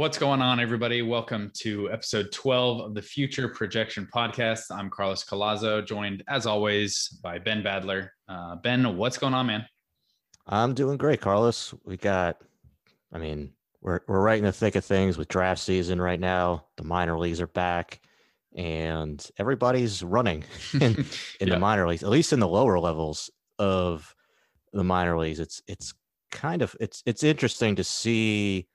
What's going on, everybody? Welcome to episode 12 of the Future Projection Podcast. I'm Carlos Collazo, joined as always by Ben Badler. Uh, ben, what's going on, man? I'm doing great, Carlos. We got, I mean, we're we're right in the thick of things with draft season right now. The minor leagues are back, and everybody's running in, in yeah. the minor leagues, at least in the lower levels of the minor leagues. It's it's kind of it's it's interesting to see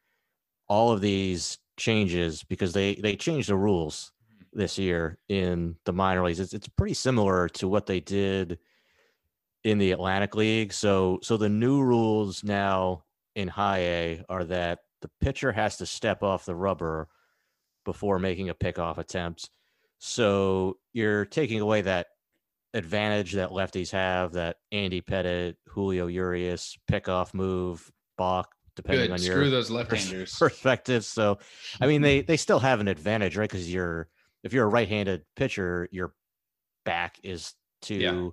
all of these changes because they they changed the rules mm-hmm. this year in the minor leagues. It's it's pretty similar to what they did in the Atlantic League. So so the new rules now in high A are that the pitcher has to step off the rubber before making a pickoff attempt. So you're taking away that advantage that lefties have that Andy Pettitte, Julio Urias pickoff move, balk depending Good. on Screw your those left-handers perspective. So, I mean, they they still have an advantage, right? Because you're if you're a right-handed pitcher, your back is to yeah.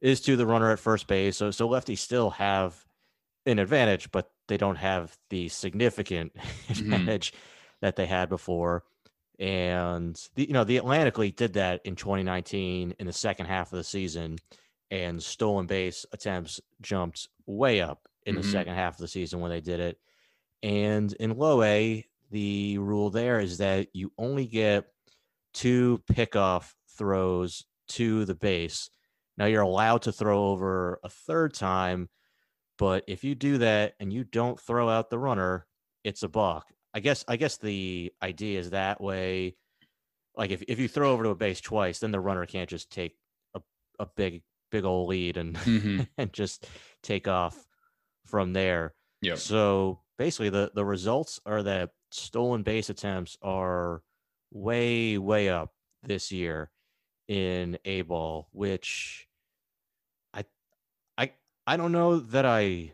is to the runner at first base. So, so lefties still have an advantage, but they don't have the significant mm-hmm. advantage that they had before. And the, you know, the Atlantic League did that in 2019 in the second half of the season, and stolen base attempts jumped way up in mm-hmm. the second half of the season when they did it. And in low A, the rule there is that you only get two pickoff throws to the base. Now you're allowed to throw over a third time, but if you do that and you don't throw out the runner, it's a balk. I guess I guess the idea is that way. Like if, if you throw over to a base twice, then the runner can't just take a, a big big old lead and mm-hmm. and just take off from there. Yeah. So basically, the the results are that stolen base attempts are way way up this year in A ball, which I I I don't know that I.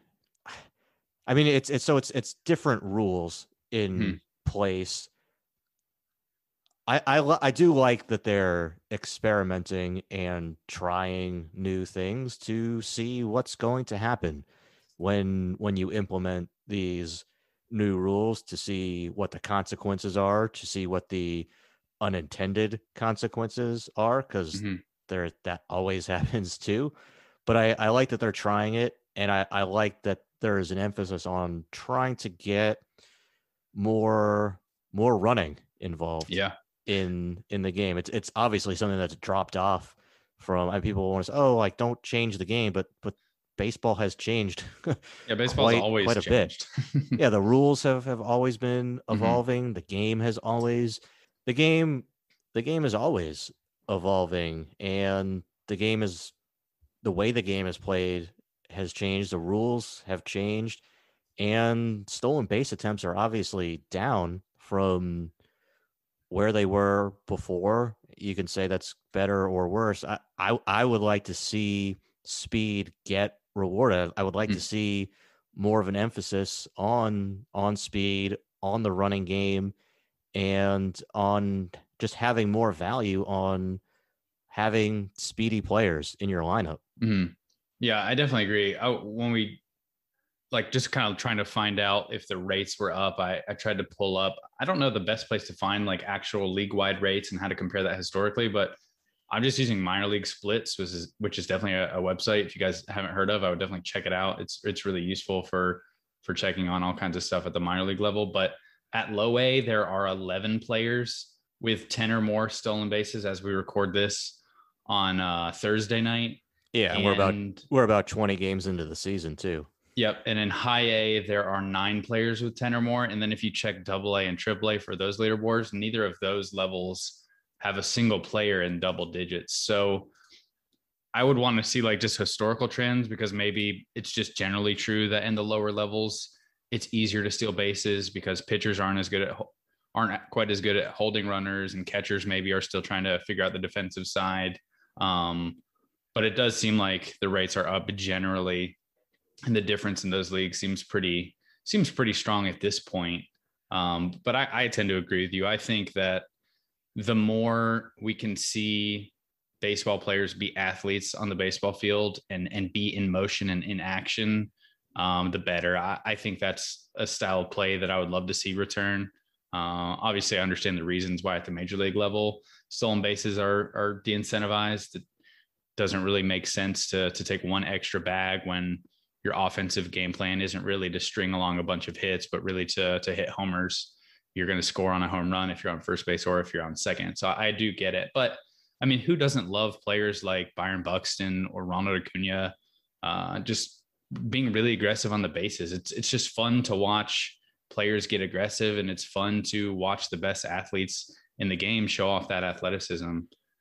I mean, it's it's so it's it's different rules in hmm. place. I, I I do like that they're experimenting and trying new things to see what's going to happen when when you implement these new rules to see what the consequences are, to see what the unintended consequences are, because mm-hmm. there that always happens too. But I, I like that they're trying it, and I, I like that there is an emphasis on trying to get more more running involved. Yeah. In in the game, it's it's obviously something that's dropped off from. And people want to say, "Oh, like don't change the game," but but baseball has changed. Yeah, baseball's quite, always quite a changed. bit. yeah, the rules have have always been mm-hmm. evolving. Mm-hmm. The game has always the game the game is always evolving and the game is the way the game is played has changed. The rules have changed and stolen base attempts are obviously down from where they were before. You can say that's better or worse. I I, I would like to see speed get rewarded. I would like mm. to see more of an emphasis on on speed, on the running game, and on just having more value on having speedy players in your lineup. Mm-hmm. Yeah, I definitely agree. I, when we like just kind of trying to find out if the rates were up, I, I tried to pull up. I don't know the best place to find like actual league wide rates and how to compare that historically, but I'm just using minor league splits, which is which is definitely a, a, website. If you guys haven't heard of, I would definitely check it out. It's it's really useful for for checking on all kinds of stuff at the minor league level. But at low A, there are 11 players with 10 or more stolen bases as we record this on uh, Thursday night. Yeah, and we're about we're about 20 games into the season too. Yep. And in high A, there are nine players with 10 or more. And then if you check double A and triple A for those leaderboards, neither of those levels have a single player in double digits. So I would want to see like just historical trends because maybe it's just generally true that in the lower levels it's easier to steal bases because pitchers aren't as good at aren't quite as good at holding runners and catchers maybe are still trying to figure out the defensive side. Um, but it does seem like the rates are up generally, and the difference in those leagues seems pretty seems pretty strong at this point. Um, but I, I tend to agree with you. I think that the more we can see baseball players be athletes on the baseball field and and be in motion and in action, um, the better. I, I, think that's a style of play that I would love to see return. Uh, obviously, I understand the reasons why at the major league level stolen bases are are de-incentivized. It doesn't really make sense to to take one extra bag when your offensive game plan isn't really to string along a bunch of hits, but really to to hit homers. You're going to score on a home run if you're on first base or if you're on second. So I do get it, but I mean, who doesn't love players like Byron Buxton or Ronald Acuna? Uh, just being really aggressive on the bases. It's it's just fun to watch players get aggressive, and it's fun to watch the best athletes in the game show off that athleticism.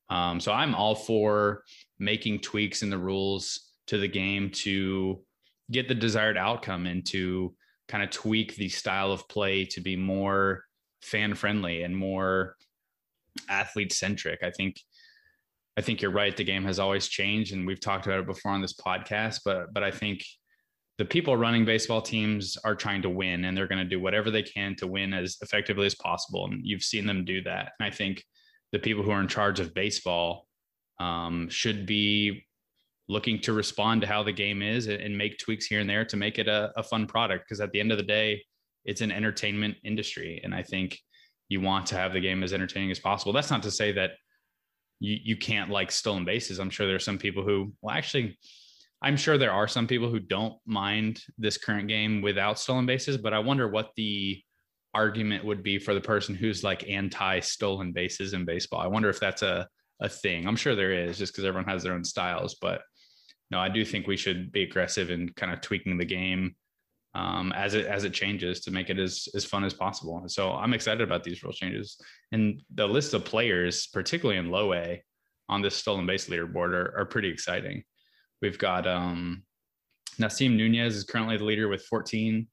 Um, so I'm all for making tweaks in the rules to the game to get the desired outcome and to kind of tweak the style of play to be more fan friendly and more athlete centric. I think I think you're right. The game has always changed, and we've talked about it before on this podcast. But but I think the people running baseball teams are trying to win, and they're going to do whatever they can to win as effectively as possible. And you've seen them do that. And I think the people who are in charge of baseball um, should be looking to respond to how the game is and make tweaks here and there to make it a, a fun product. Because at the end of the day, it's an entertainment industry, and I think you want to have the game as entertaining as possible. That's not to say that you you can't like stolen bases. I'm sure there are some people who well actually I'm sure there are some people who don't mind this current game without stolen bases, but I wonder what the argument would be for the person who's like anti stolen bases in baseball. I wonder if that's a a thing. I'm sure there is just because everyone has their own styles, but no, I do think we should be aggressive in kind of tweaking the game um, as it as it changes to make it as as fun as possible. So I'm excited about these rule changes and the list of players, particularly in low A, on this stolen base leaderboard are, are pretty exciting. We've got um, Nasim Nunez is currently the leader with 14.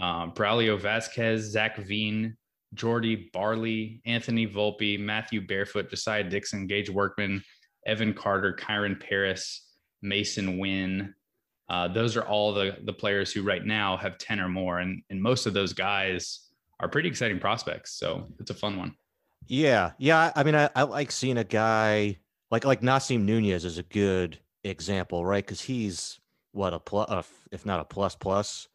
Uh, Braulio Vasquez, Zach Veen, Jordy Barley, Anthony Volpe, Matthew Barefoot, Josiah Dixon, Gage Workman, Evan Carter, Kyren Paris, Masyn Winn, uh, those are all the the players who right now have 10 or more and and most of those guys are pretty exciting prospects. So it's a fun one. Yeah. Yeah. I mean i, I like seeing a guy like like nasim nunez is a good example right? Because he's what a plus uh, if not a plus plus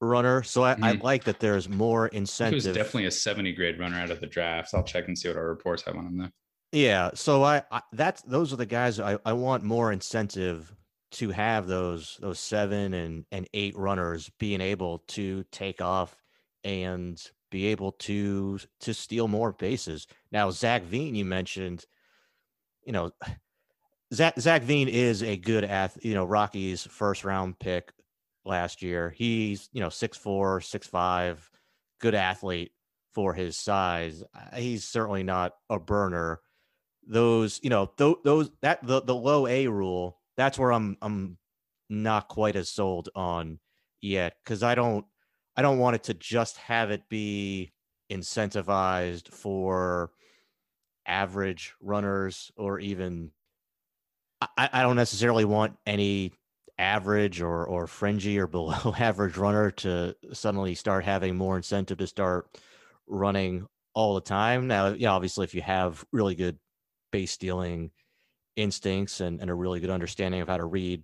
runner. So I, mm-hmm. I like that there's more incentive he was definitely a 70 grade runner out of the draft. I'll check and see what our reports have on him there yeah so i, I that's those are the guys I, I want more incentive to have those those seven and and eight runners being able to take off and be able to to steal more bases. Now Zach Veen, you mentioned, you know, Zach Zach Veen is a good athlete. You know, Rockies' first round pick last year. He's you know six four, six five, good athlete for his size. He's certainly not a burner. Those you know th- those that the the low A rule that's where I'm I'm not quite as sold on yet because I don't I don't want it to just have it be incentivized for average runners or even I, I don't necessarily want any average or or fringy or below average runner to suddenly start having more incentive to start running all the time. Now, yeah, obviously if you have really good base stealing instincts and, and a really good understanding of how to read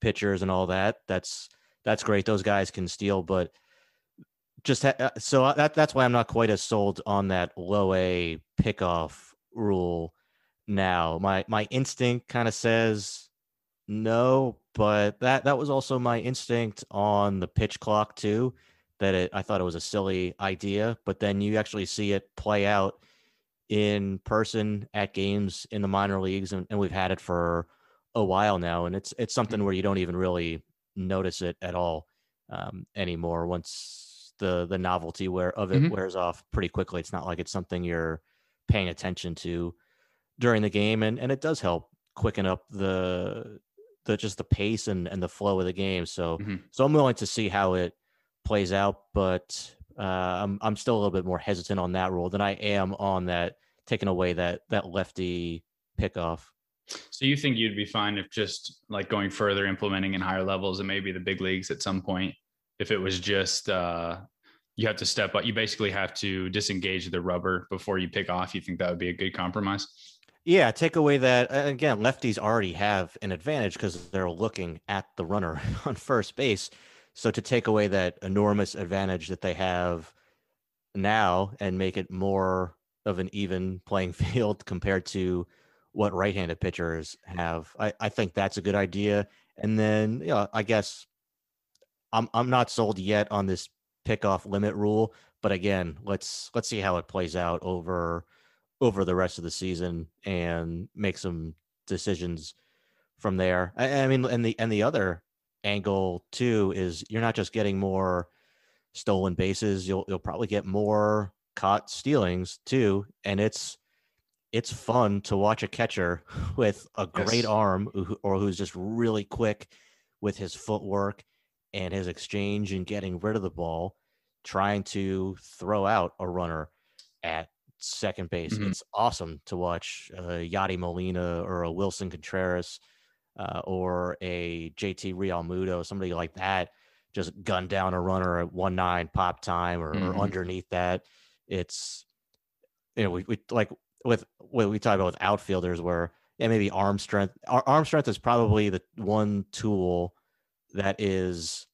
pitchers and all that. That's that's great. Those guys can steal, but just ha- uh, so that that's why I'm not quite as sold on that low A pickoff rule now. My my instinct kind of says no, but that that was also my instinct on the pitch clock too. That it, I thought it was a silly idea, but then you actually see it play out in person at games in the minor leagues, and, and we've had it for a while now, and it's it's something mm-hmm. where you don't even really notice it at all um, anymore. Once the the novelty where of it mm-hmm. wears off pretty quickly, it's not like it's something you're paying attention to during the game, and and it does help quicken up the the just the pace and and the flow of the game. So mm-hmm. so I'm willing to see how it plays out, but uh, I'm I'm still a little bit more hesitant on that rule than I am on that taking away that that lefty pickoff. So you think you'd be fine if just like going further, implementing in higher levels and maybe the big leagues at some point, if it was just uh, you have to step up, you basically have to disengage the rubber before you pick off. You think that would be a good compromise? Yeah, take away that again. Lefties already have an advantage because they're looking at the runner on first base. So to take away that enormous advantage that they have now and make it more of an even playing field compared to what right-handed pitchers have. I, I think that's a good idea. And then, know, I guess I'm I'm not sold yet on this pickoff limit rule, but again, let's let's see how it plays out over over the rest of the season and make some decisions from there. I, I mean, and the and the other angle too is you're not just getting more stolen bases, you'll you'll probably get more caught stealings too, and it's it's fun to watch a catcher with a great yes. arm or who's just really quick with his footwork and his exchange and getting rid of the ball, trying to throw out a runner at second base. Mm-hmm. It's awesome to watch uh, Yadi Molina or a Willson Contreras uh, or a JT Realmuto, somebody like that, just gun down a runner at one nine pop time or, mm-hmm. or underneath that. It's you know we, we like with what we talk about with outfielders where yeah maybe arm strength arm strength is probably the one tool that is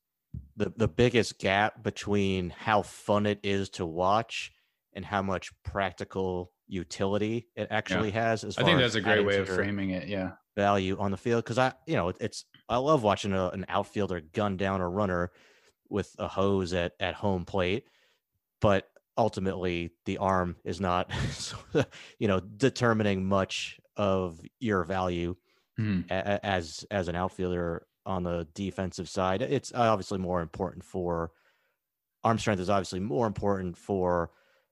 the the biggest gap between how fun it is to watch and how much practical utility it actually yeah. has I think that's a great way of framing it yeah value on the field because I you know it's I love watching a, an outfielder gun down a runner with a hose at at home plate but ultimately the arm is not you know determining much of your value mm. a, as as an outfielder on the defensive side it's obviously more important for arm strength is obviously more important for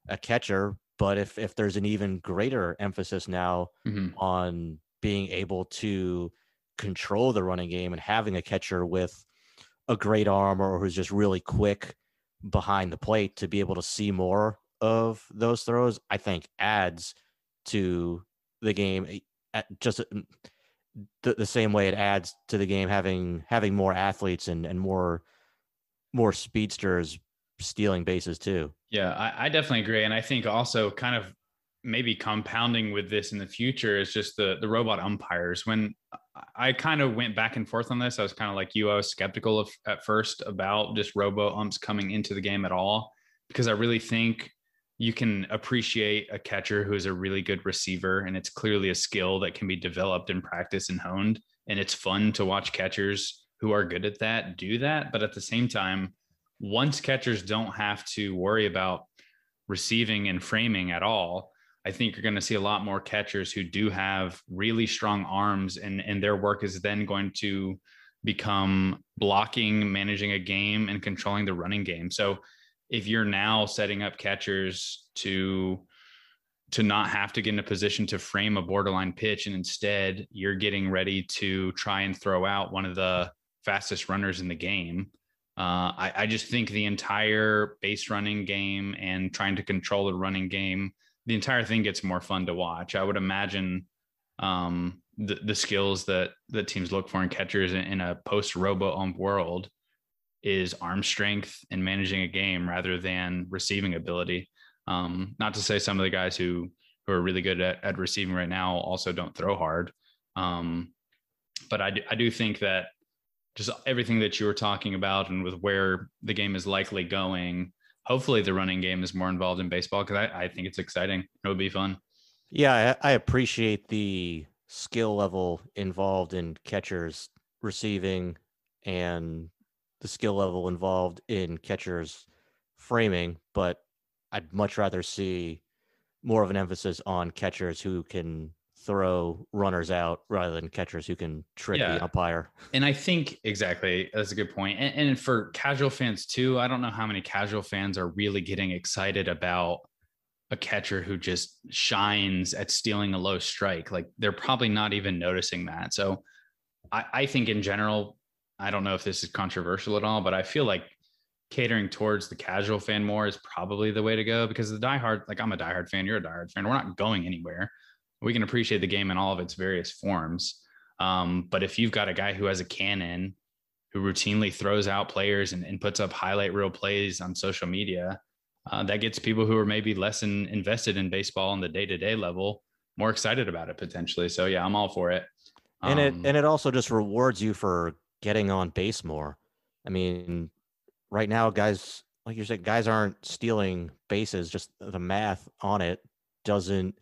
a catcher but if if there's an even greater emphasis now mm-hmm. on being able to control the running game and having a catcher with a great arm or who's just really quick behind the plate to be able to see more of those throws, I think adds to the game eh, just mm, the, the same way it adds to the game having having more athletes and and more more speedsters stealing bases too. Yeah, I, I definitely agree, and I think also kind of maybe compounding with this in the future is just the the robot umpires. When I kind of went back and forth on this, I was kind of like you. I was skeptical of, at first about just robo umps coming into the game at all because I really think you can appreciate a catcher who is a really good receiver, and it's clearly a skill that can be developed and practiced and honed. And it's fun to watch catchers who are good at that do that. But at the same time, once catchers don't have to worry about receiving and framing at all, I think you're going to see a lot more catchers who do have really strong arms, and and their work is then going to become blocking, managing a game, and controlling the running game. So if you're now setting up catchers to to not have to get in a position to frame a borderline pitch and instead you're getting ready to try and throw out one of the fastest runners in the game uh, I, I, just think the entire base running game and trying to control the running game the entire thing gets more fun to watch. I would imagine um, the, the skills that that teams look for in catchers in, in a post robo ump world is arm strength and managing a game rather than receiving ability. Um, not to say some of the guys who who are really good at, at receiving right now also don't throw hard. Um, but I do, I do think that just everything that you were talking about and with where the game is likely going, hopefully the running game is more involved in baseball because I, I think it's exciting. It would be fun. Yeah, I, I appreciate the skill level involved in catchers receiving and the skill level involved in catchers framing, but I'd much rather see more of an emphasis on catchers who can throw runners out rather than catchers who can trick yeah. the umpire. And I think exactly that's a good point. And, and for casual fans too, I don't know how many casual fans are really getting excited about a catcher who just shines at stealing a low strike. Like they're probably not even noticing that. So I, I think in general, I don't know if this is controversial at all, but I feel like catering towards the casual fan more is probably the way to go because the diehard, like I'm a diehard fan, you're a diehard fan. We're not going anywhere. We can appreciate the game in all of its various forms. Um, but if you've got a guy who has a cannon who routinely throws out players and, and puts up highlight reel plays on social media, uh, that gets people who are maybe less in, invested in baseball on the day to day level more excited about it potentially. So yeah, I'm all for it. Um, and it um, and it also just rewards you for getting on base more. I mean, right now, guys, like you said, guys aren't stealing bases. Just the math on it doesn't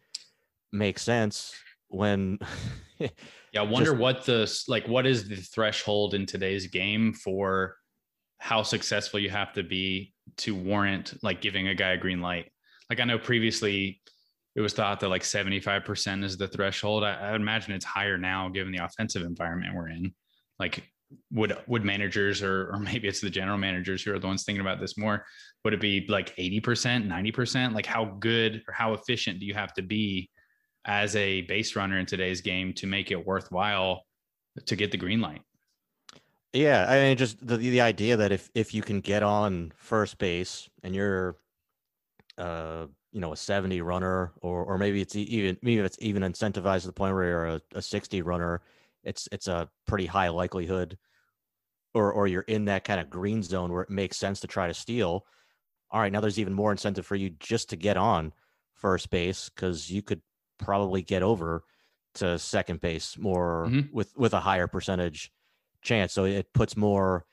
make sense when. yeah, I wonder just, what the like. What is the threshold in today's game for how successful you have to be to warrant like giving a guy a green light? Like I know previously it was thought that like 75% is the threshold. I, I imagine it's higher now given the offensive environment we're in. Like would would managers or or maybe it's the general managers who are the ones thinking about this more would it be like 80% 90% like how good or how efficient do you have to be as a base runner in today's game to make it worthwhile to get the green light. Yeah i mean just the the idea that if if you can get on first base and you're uh you know a 70 runner or or maybe it's even maybe it's even incentivized to the point where you're a, a 60 runner it's it's a pretty high likelihood or or you're in that kind of green zone where it makes sense to try to steal. All right now there's even more incentive for you just to get on first base because you could probably get over to second base more mm-hmm. with with a higher percentage chance so it puts more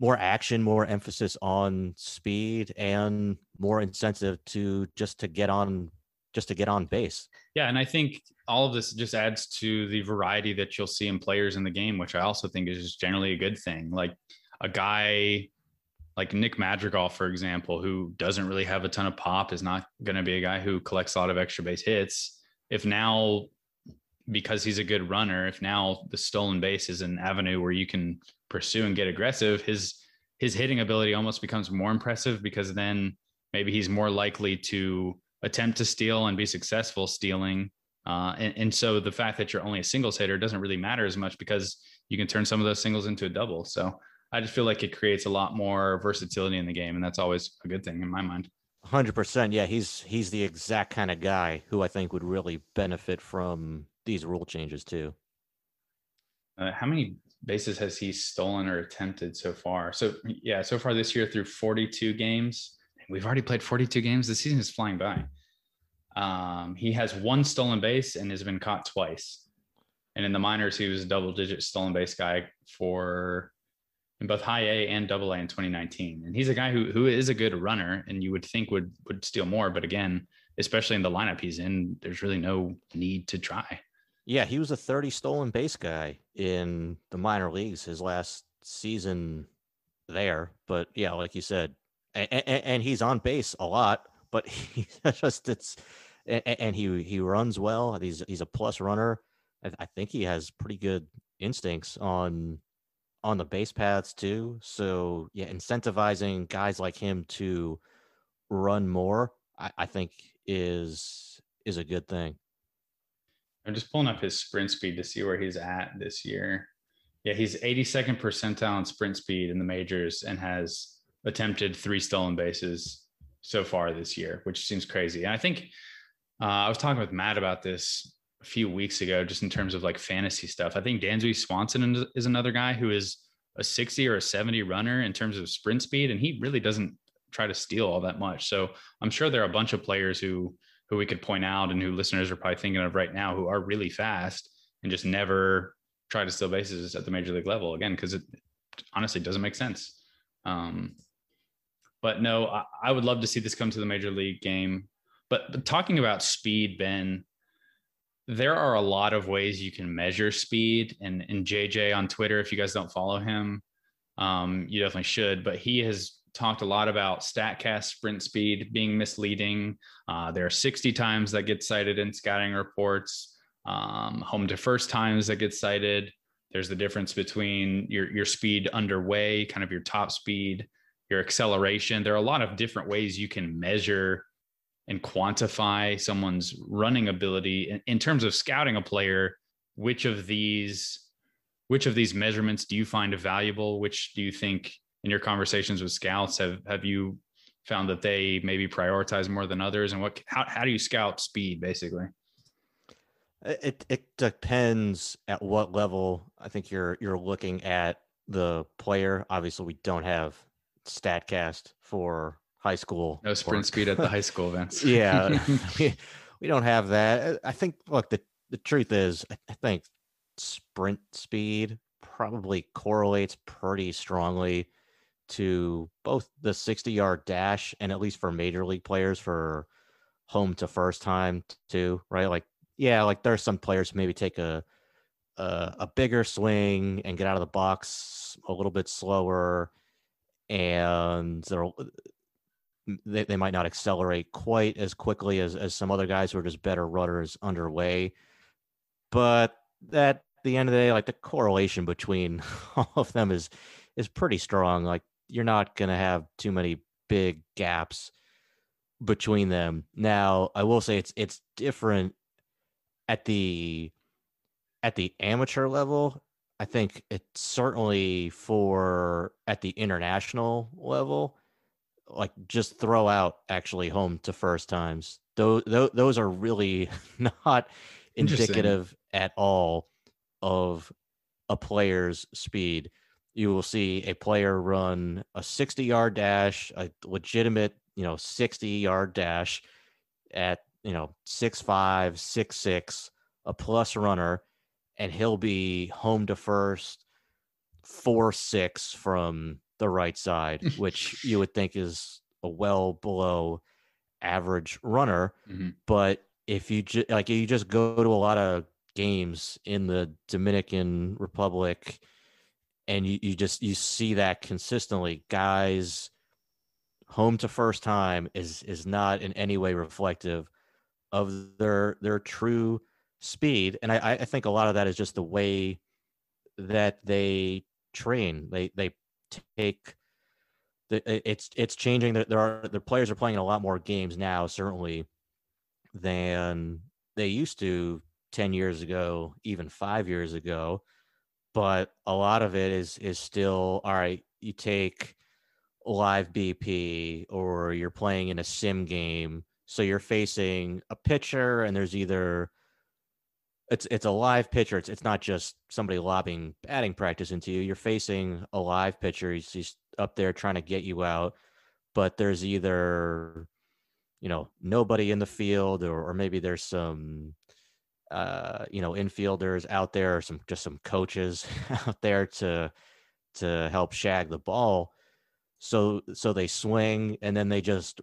more action more emphasis on speed and more incentive to just to get on just to get on base yeah and i think all of this just adds to the variety that you'll see in players in the game, which I also think is just generally a good thing. Like a guy like Nick Madrigal, for example, who doesn't really have a ton of pop, is not going to be a guy who collects a lot of extra base hits. If now, because he's a good runner, if now the stolen base is an avenue where you can pursue and get aggressive, his his hitting ability almost becomes more impressive because then maybe he's more likely to attempt to steal and be successful stealing uh, and, and, so the fact that you're only a singles hitter doesn't really matter as much because you can turn some of those singles into a double. So I just feel like it creates a lot more versatility in the game, and that's always a good thing in my mind. Hundred percent, yeah. He's he's the exact kind of guy who I think would really benefit from these rule changes too. Uh, how many bases has he stolen or attempted so far? So yeah, so far this year through 42 games. We've already played 42 games. The season is flying by. Um, he has one stolen base and has been caught twice. And in the minors, he was a double digit stolen base guy for in both high A and double A in 2019. And he's a guy who who is a good runner and you would think would would steal more. But again, especially in the lineup he's in, there's really no need to try. Yeah, he was a 30 stolen base guy in the minor leagues his last season there. But yeah, like you said, and, and, and he's on base a lot, but he just it's and, he he runs well. He's he's a plus runner. I think he has pretty good instincts on on the base paths too. So yeah, incentivizing guys like him to run more, I, I, think is is a good thing. I'm just pulling up his sprint speed to see where he's at this year. Yeah, he's 82nd percentile in sprint speed in the majors and has attempted three stolen bases so far this year, which seems crazy. And I think uh, I was talking with Matt about this a few weeks ago, just in terms of like fantasy stuff. I think Dansby Swanson is another guy who is a 60 or a 70 runner in terms of sprint speed, and he really doesn't try to steal all that much. So I'm sure there are a bunch of players who who we could point out and who listeners are probably thinking of right now who are really fast and just never try to steal bases at the major league level again because it honestly doesn't make sense. Um, but no, I, I, would love to see this come to the major league game. But, but talking about speed, Ben, there are a lot of ways you can measure speed. And, and JJ on Twitter, if you guys don't follow him, um, you definitely should. But he has talked a lot about StatCast sprint speed being misleading. Uh, there are 60 times that get cited in scouting reports, um, home to first times that get cited. There's the difference between your, your speed underway, kind of your top speed, your acceleration. There are a lot of different ways you can measure and quantify someone's running ability in, in terms of scouting a player which of these which of these measurements do you find valuable? Which do you think in your conversations with scouts have have you found that they maybe prioritize more than others? And what how, how do you scout speed basically? It it depends at what level i think you're you're looking at the player. Obviously we don't have statcast for high school no sprint or, speed at the high school events. Yeah. We, we don't have that. I think look the the truth is i think sprint speed probably correlates pretty strongly to both the 60 yard dash and at least for major league players for home to first time too, right? Like, yeah, like there's some players maybe take a, a, a bigger swing and get out of the box a little bit slower, and they're they, they might not accelerate quite as quickly as, as some other guys who are just better runners underway. But at the end of the day, like the correlation between all of them is is pretty strong. Like you're not to have too many big gaps between them. Now, I will say it's it's different at the at the amateur level. I think it's certainly for at the international level, like just throw out actually home to first times. Those those are really not indicative at all of a player's speed you will see a player run a 60 yard dash, a legitimate, you know, 60 yard dash at, you know, six five, six six, a plus runner, and he'll be home to first four six from the right side, which you would think is a well below average runner. Mm-hmm. But if you just like you just go to a lot of games in the Dominican Republic, and you, you just you see that consistently guys home to first time is is not in any way reflective of their their true speed and i i think a lot of that is just the way that they train they they take the it's it's changing there are the players are playing a lot more games now certainly than they used to 10 years ago even 5 years ago. But a lot of it is is still all right you take live bp or you're playing in a sim game so you're facing a pitcher and there's either it's it's a live pitcher it's, it's not just somebody lobbing batting practice into you you're facing a live pitcher he's, he's up there trying to get you out but there's either you know nobody in the field or, or maybe there's some uh, you know, infielders out there, or some just some coaches out there to to help shag the ball. So so they swing and then they just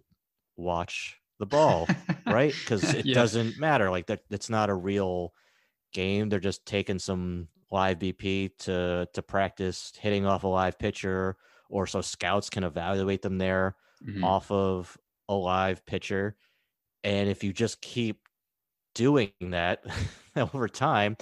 watch the ball, right? Because it yeah. doesn't matter. Like that, it's not a real game. They're just taking some live BP to to practice hitting off a live pitcher, or so scouts can evaluate them there mm-hmm. off of a live pitcher. And if you just keep doing that over time,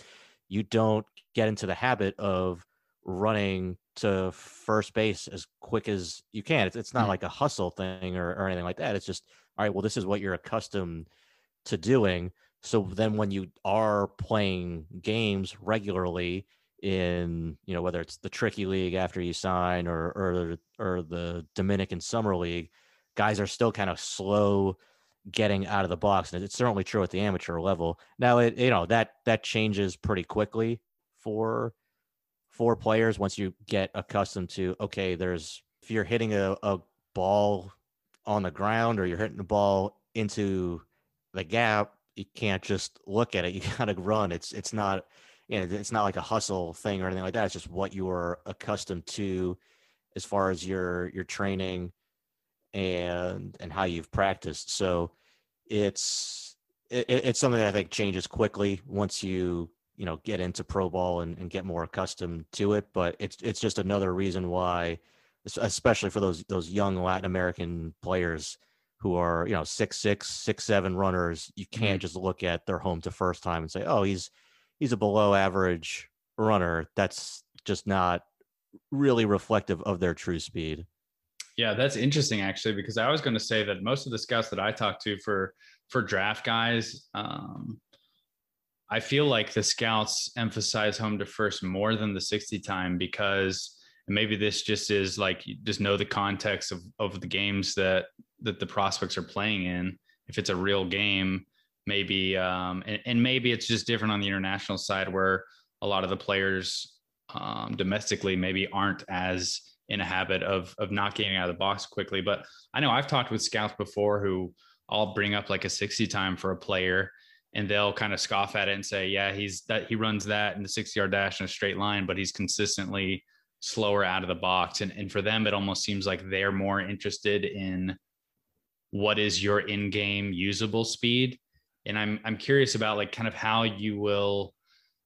you don't get into the habit of running to first base as quick as you can. It's, it's not mm-hmm. like a hustle thing or, or anything like that. It's just, all right, well, this is what you're accustomed to doing. So then when you are playing games regularly in, you know, whether it's the tricky league after you sign or, or, or the Dominican summer league, guys are still kind of slow getting out of the box and it's certainly true at the amateur level. Now it you know that that changes pretty quickly for for players once you get accustomed to okay there's if you're hitting a, a ball on the ground or you're hitting the ball into the gap you can't just look at it you gotta run it's it's not you know it's not like a hustle thing or anything like that it's just what you are accustomed to as far as your your training and and how you've practiced. So it's it, it's something that I think changes quickly once you you know get into pro ball and, and get more accustomed to it. But it's it's just another reason why, especially for those those young Latin American players who are you know six six six seven runners, you can't mm-hmm. just look at their home to first time and say, oh, he's he's a below average runner. That's just not really reflective of their true speed. Yeah, that's interesting actually, because I was going to say that most of the scouts that I talk to for for draft guys, um, I feel like the scouts emphasize home to first more than the 60 time because maybe this just is like just know the context of of the games that that the prospects are playing in. If it's a real game, maybe um, and, and maybe it's just different on the international side where a lot of the players um, domestically maybe aren't as in a habit of of not getting out of the box quickly. But I know I've talked with scouts before who I'll bring up like a 60 time for a player and they'll kind of scoff at it and say, yeah, he's that he runs that in the 60 yard dash in a straight line, but he's consistently slower out of the box. And, and for them, it almost seems like they're more interested in what is your in-game usable speed. And I'm I'm curious about like kind of how you will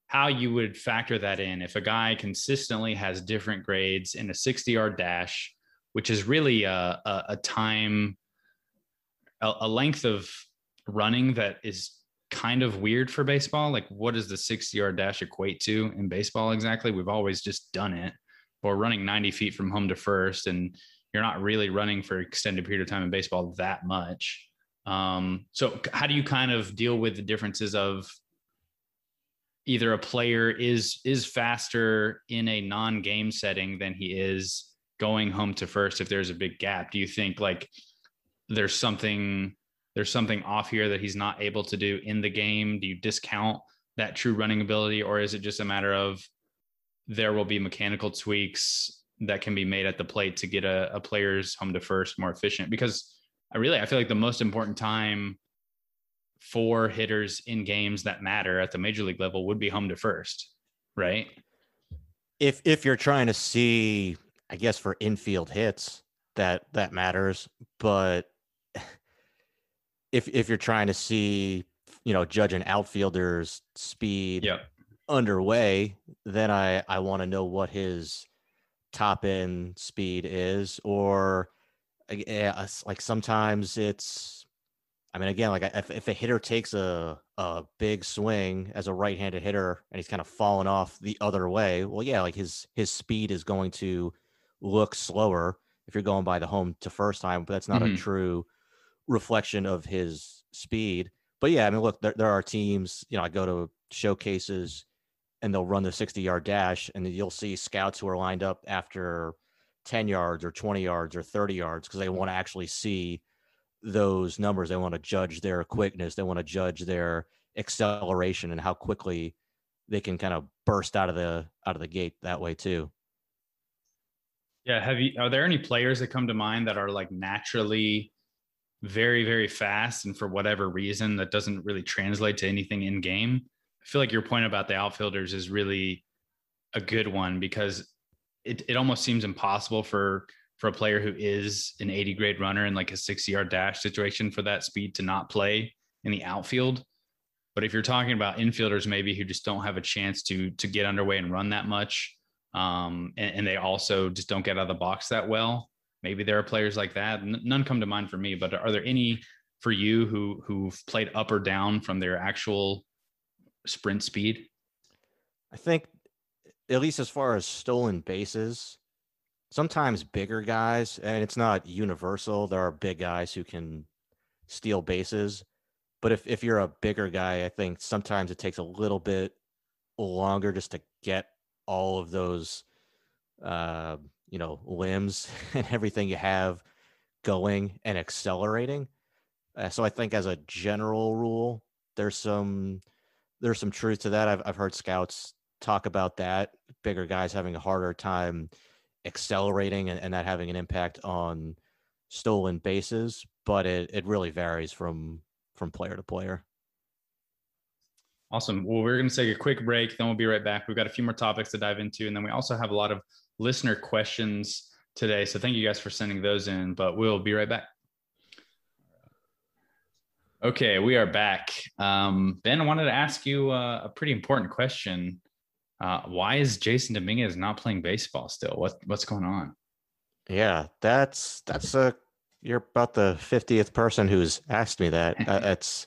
how you would factor that in if a guy consistently has different grades in a 60 yard dash, which is really a, a, a time, a, a length of running that is kind of weird for baseball. Like, what does the 60 yard dash equate to in baseball exactly? We've always just done it. Or running 90 feet from home to first, and you're not really running for extended period of time in baseball that much. Um, so, how do you kind of deal with the differences of either a player is is faster in a non-game setting than he is going home to first if there's a big gap do you think like there's something there's something off here that he's not able to do in the game do you discount that true running ability or is it just a matter of there will be mechanical tweaks that can be made at the plate to get a, a player's home to first more efficient because i really i feel like the most important time for hitters in games that matter at the major league level would be home to first, right? If if you're trying to see, I guess for infield hits, that that matters. But if if you're trying to see, you know, judge an outfielder's speed yep. underway, then I I want to know what his top end speed is, or like sometimes it's I mean, again, like if, if a hitter takes a, a big swing as a right-handed hitter and he's kind of falling off the other way, well, yeah, like his his speed is going to look slower if you're going by the home to first time, but that's not mm-hmm. a true reflection of his speed. But yeah, I mean, look, there, there are teams, you know, I go to showcases and they'll run the 60 yard dash and you'll see scouts who are lined up after 10 yards or 20 yards or 30 yards because they mm-hmm. want to actually see those numbers. They want to judge their quickness. They want to judge their acceleration and how quickly they can kind of burst out of the out of the gate that way too. Yeah, have you are there any players that come to mind that are like naturally very very fast and for whatever reason that doesn't really translate to anything in game? I feel like your point about the outfielders is really a good one because it it almost seems impossible for for a player who is an 80 grade runner in like a 60 yard dash situation for that speed to not play in the outfield. But if you're talking about infielders, maybe who just don't have a chance to to get underway and run that much, um, and, and, they also just don't get out of the box that well, maybe there are players like that. none come to mind for me, but are there any for you who who've played up or down from their actual sprint speed? I think, at least as far as stolen bases, sometimes bigger guys, and it's not universal. There are big guys who can steal bases. But if, if you're a bigger guy, I think sometimes it takes a little bit longer just to get all of those, uh, you know, limbs and everything you have going and accelerating. Uh, so I think as a general rule, there's some there's some truth to that. I've I've heard scouts talk about that. Bigger guys having a harder time accelerating and, and that having an impact on stolen bases, but it, it really varies from from player to player. Awesome. Well, we're going to take a quick break, then we'll be right back. We've got a few more topics to dive into, and then we also have a lot of listener questions today. So thank you guys for sending those in, but we'll be right back. Okay, we are back. Um, ben, I wanted to ask you uh, a pretty important question. Uh, why is Jasson Dominguez not playing baseball still? What what's going on? Yeah, that's that's a you're about the fiftieth person who's asked me that. uh, it's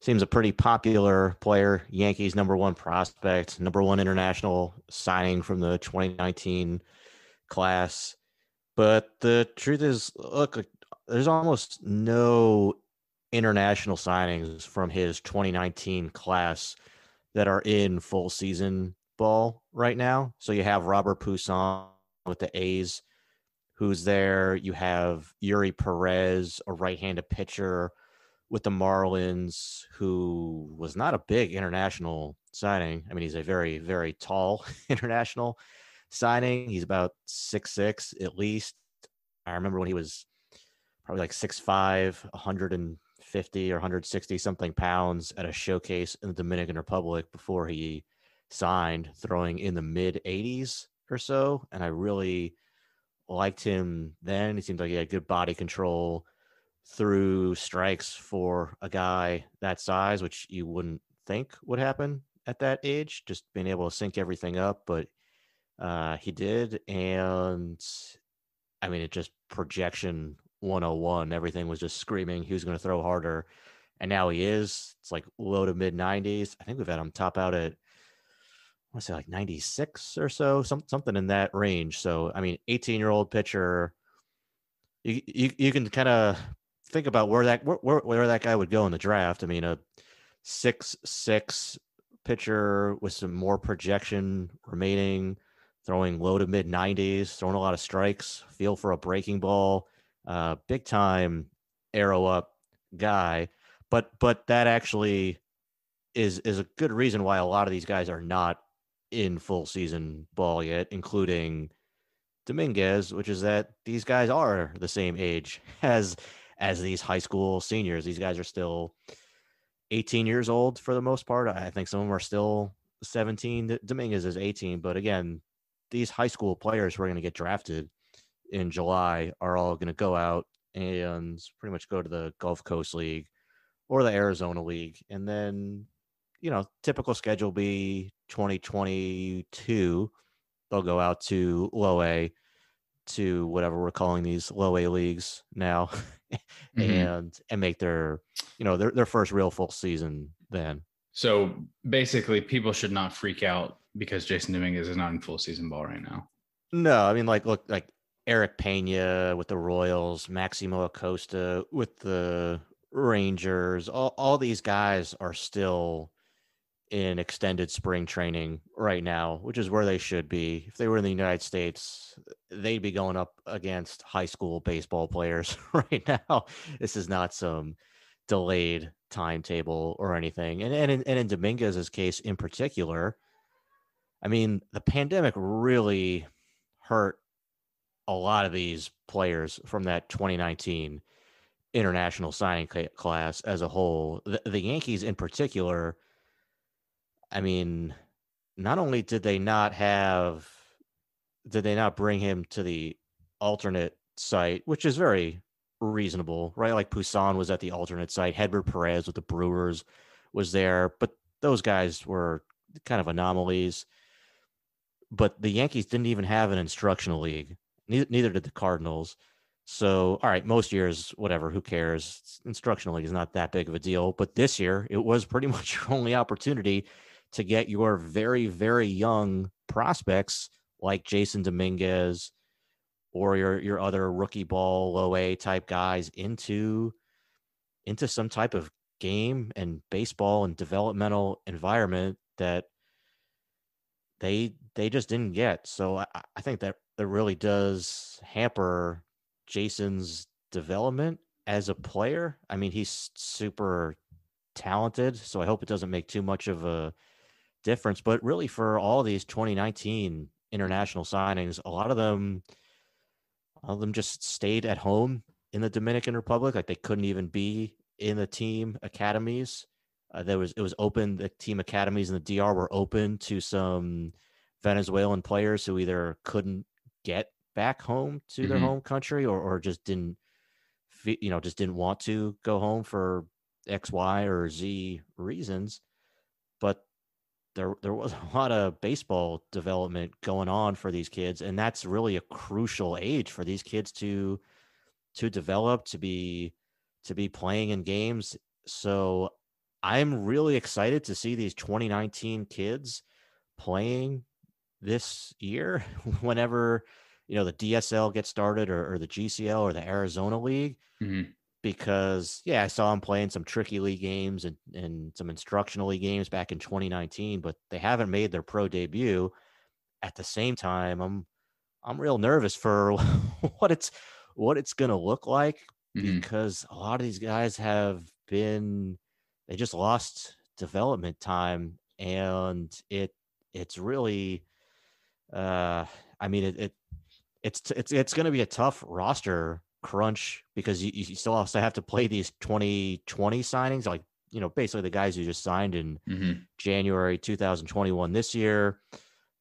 seems a pretty popular player, Yankees number one prospect, number one international signing from the 2019 class. But the truth is, look, there's almost no international signings from his 2019 class that are in full season ball right now. So you have Robert Puason with the A's, who's there. You have Yuri Perez, a right-handed pitcher with the Marlins, who was not a big international signing. I mean, he's a very, very tall international signing. He's about six six at least. I remember when he was probably like six five, 150 or 160 something pounds at a showcase in the Dominican Republic before he signed, throwing in the mid 80s or so. And I really liked him then. He seemed like he had good body control through strikes for a guy that size, which you wouldn't think would happen at that age, just being able to sync everything up. But uh, he did. And I mean, it just projection 101. Everything was just screaming he was going to throw harder. And now he is. It's like low to mid 90s. I think we've had him top out at, I want to say like 96 or so, some, something in that range. So, I mean, 18 year old pitcher, you, you, you can kind of think about where that where, where that guy would go in the draft. I mean, a six six pitcher with some more projection remaining, throwing low to mid 90s, throwing a lot of strikes, feel for a breaking ball, uh, big time arrow up guy. But but that actually is is a good reason why a lot of these guys are not in full season ball yet, including Dominguez, which is that these guys are the same age as as these high school seniors. These guys are still 18 years old for the most part. I think some of them are still 17. Dominguez is 18, but again, these high school players who are going to get drafted in July are all going to go out and pretty much go to the Gulf Coast League or the Arizona League. And then, you know, typical schedule be 2022. They'll go out to low A to whatever we're calling these low A leagues now mm-hmm. and and make their you know their, their first real full season then. So basically people should not freak out because Jasson Dominguez is not in full season ball right now. No, I mean like look like Erick Pena with the Royals, Maximo Acosta with the Rangers, all, all these guys are still in extended spring training right now, which is where they should be. If they were in the United States, they'd be going up against high school baseball players right now. This is not some delayed timetable or anything. And and in, and in Dominguez's case in particular, I mean, the pandemic really hurt a lot of these players from that 2019 international signing class as a whole. The, the Yankees in particular I mean, not only did they not have, did they not bring him to the alternate site, which is very reasonable, right? Like Puason was at the alternate site, Hedbert Perez with the Brewers was there, but those guys were kind of anomalies. But the Yankees didn't even have an instructional league. Neither, neither did the Cardinals. So, all right, most years, whatever, who cares? Instructional league is not that big of a deal. But this year, it was pretty much your only opportunity to get your very, very young prospects like Jasson Dominguez or your your other rookie ball low A type guys into into some type of game and baseball and developmental environment that they they just didn't get. So I, I think that that really does hamper Jasson's development as a player. I mean, he's super talented, so I hope it doesn't make too much of a difference. But really, for all these 2019 international signings, a lot of them, all of them just stayed at home in the Dominican Republic. Like they couldn't even be in the team academies. Uh, there was it was open. The team academies in the DR were open to some Venezuelan players who either couldn't get back home to mm-hmm. their home country or or just didn't, you know, just didn't want to go home for X, Y, or Z reasons. But there there was a lot of baseball development going on for these kids and that's really a crucial age for these kids to to develop to be to be playing in games so i'm really excited to see these 2019 kids playing this year whenever you know the dsl gets started or, or the gcl or the arizona league mm-hmm because yeah, I saw him playing some tricky league games and, and some instructional league games back in 2019, but they haven't made their pro debut. At the same time, I'm I'm real nervous for what it's what it's to look like mm-hmm. because a lot of these guys have been they just lost development time and it it's really uh I mean it, it it's it's it's going to be a tough roster crunch because you, you still also have to play these 2020 signings like you know basically the guys you just signed in mm-hmm. January 2021 this year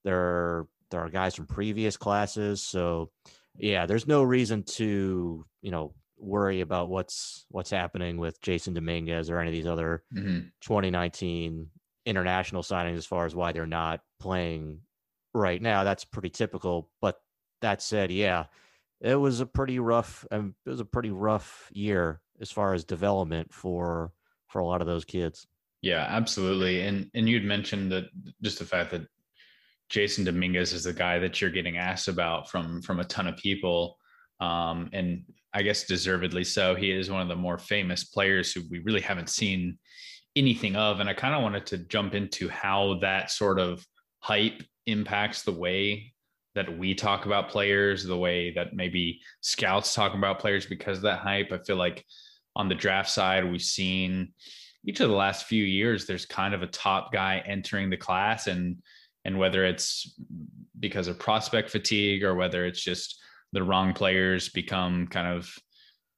there are there are guys from previous classes so yeah there's no reason to you know worry about what's what's happening with Jasson Dominguez or any of these other mm-hmm. 2019 international signings as far as why they're not playing right now that's pretty typical but that said yeah it was a pretty rough um, it was a pretty rough year as far as development for for a lot of those kids. Yeah absolutely and and you'd mentioned that just the fact that Jasson dominguez is the guy that you're getting asked about from from a ton of people um, and i guess deservedly so he is one of the more famous players who we really haven't seen anything of and i kind of wanted to jump into how that sort of hype impacts the way that we talk about players, the way that maybe scouts talk about players because of that hype. I feel like on the draft side, we've seen each of the last few years, there's kind of a top guy entering the class and and whether it's because of prospect fatigue or whether it's just the wrong players become kind of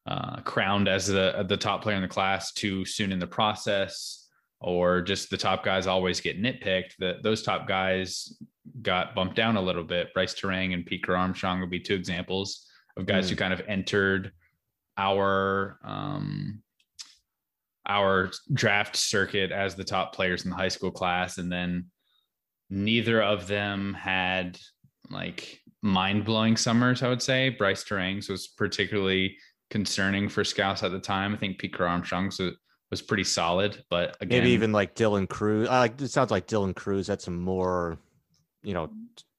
uh, crowned as the the top player in the class too soon in the process, or just the top guys always get nitpicked. That those top guys got bumped down a little bit. Bryce Turang and Peter Armstrong would be two examples of guys mm. who kind of entered our um, our draft circuit as the top players in the high school class, and then neither of them had like mind blowing summers. I would say Bryce Turang's was particularly concerning for scouts at the time. I think Peter Armstrong's was, was pretty solid, but again, maybe even like Dylan. I like it sounds like Dylan Crews had some more you know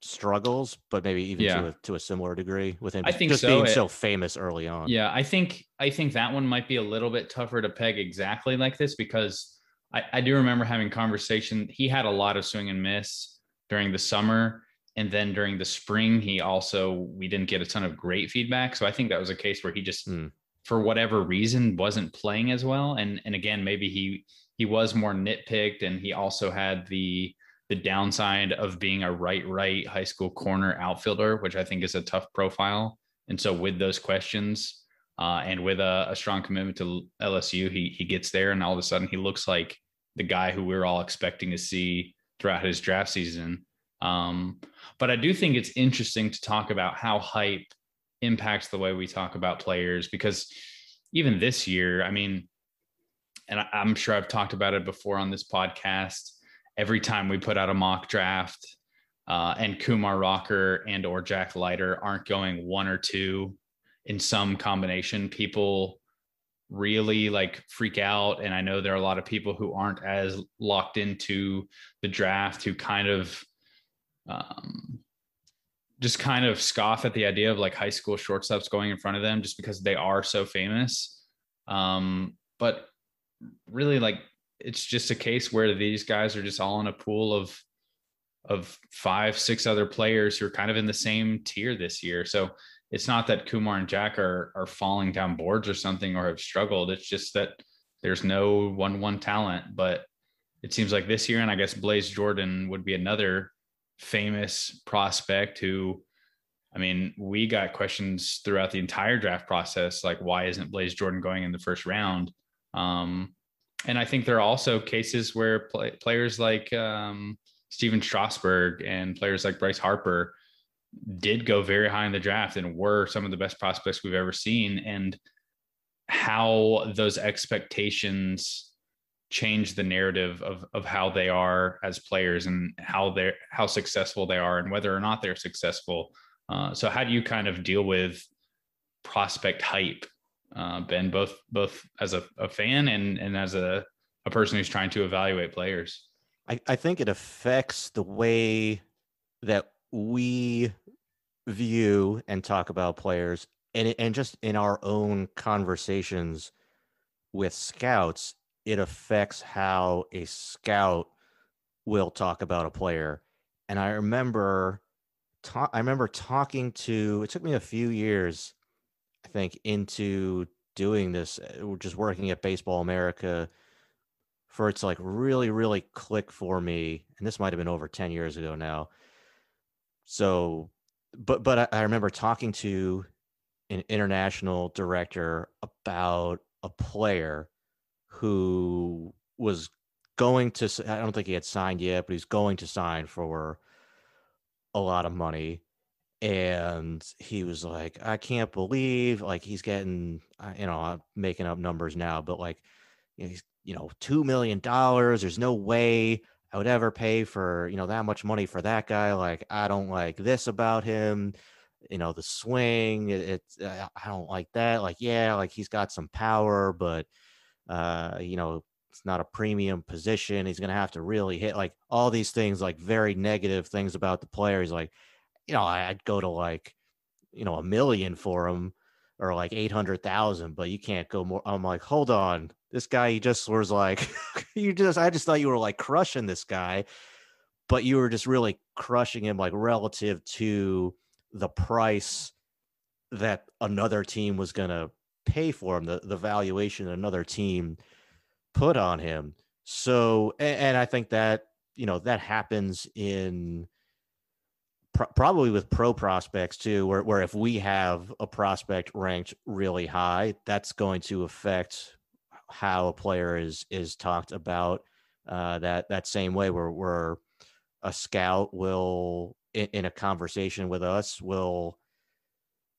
struggles, but maybe even yeah. to a to a similar degree with him. I think just so. being it, so famous early on. Yeah, I think I think that one might be a little bit tougher to peg exactly like this because I, I do remember having conversation. He had a lot of swing and miss during the summer. And then during the spring, he also we didn't get a ton of great feedback. So I think that was a case where he just mm. for whatever reason wasn't playing as well. And and again, maybe he he was more nitpicked and he also had the the downside of being a right right high school corner outfielder, which I think is a tough profile. And so with those questions uh, and with a, a, strong commitment to LSU, he he gets there, and all of a sudden he looks like the guy who we are all expecting to see throughout his draft season. Um, but I do think it's interesting to talk about how hype impacts the way we talk about players because even this year, I mean, and I, I'm sure I've talked about it before on this podcast every time we put out a mock draft uh, and Kumar Rocker and or Jack Leiter aren't going one or two in some combination, people really like freak out. And I know there are a lot of people who aren't as locked into the draft who kind of um, just kind of scoff at the idea of like high school shortstops going in front of them just because they are so famous. Um, but really like it's just a case where these guys are just all in a pool of of five, six other players who are kind of in the same tier this year. So it's not that Kumar and Jack are are falling down boards or something or have struggled. It's just that there's no one one talent. But it seems like this year, and I guess Blaze Jordan would be another famous prospect who I mean, we got questions throughout the entire draft process, like why isn't Blaze Jordan going in the first round? Um, and I think there are also cases where play, players like um, Stephen Strasburg and players like Bryce Harper did go very high in the draft and were some of the best prospects we've ever seen. And how those expectations change the narrative of of how they are as players and how they're how successful they are and whether or not they're successful. Uh, so how do you kind of deal with prospect hype uh, Ben, both both as a, a fan and and as a, a person who's trying to evaluate players. I, I think it affects the way that we view and talk about players and and just in our own conversations with scouts it affects how a scout will talk about a player and i remember ta- I remember talking to. It took me a few years, I think, into doing this. Uh, just working at Baseball America, for it to like really, really click for me. And this might have been over ten years ago now. So, but but I, I remember talking to an international director about a player who was going to I don't think he had signed yet, but he's going to sign for a lot of money. And he was like, I can't believe like he's getting, you know, I'm making up numbers now, but like, you know, he's, you know, $2 million. There's no way I would ever pay for, you know, that much money for that guy. Like, I don't like this about him. You know, the swing, it's, it, I don't like that. Like, yeah, like he's got some power, but, uh, you know, it's not a premium position. He's to have to really hit like all these things, like very negative things about the player. He's like, you know, I'd go to like, you know, a million for him or like 800,000, but you can't go more. I'm like, hold on. This guy, he just was like, you just, I just thought you were like crushing this guy, but you were just really crushing him like relative to the price that another team was going to pay for him, the, the valuation another team put on him. So, and, and I think that, you know, that happens in pr- probably with pro prospects too, where, where if we have a prospect ranked really high, that's going to affect how a player is, is talked about uh, that, that same way where, where a scout will, in, in a conversation with us, will,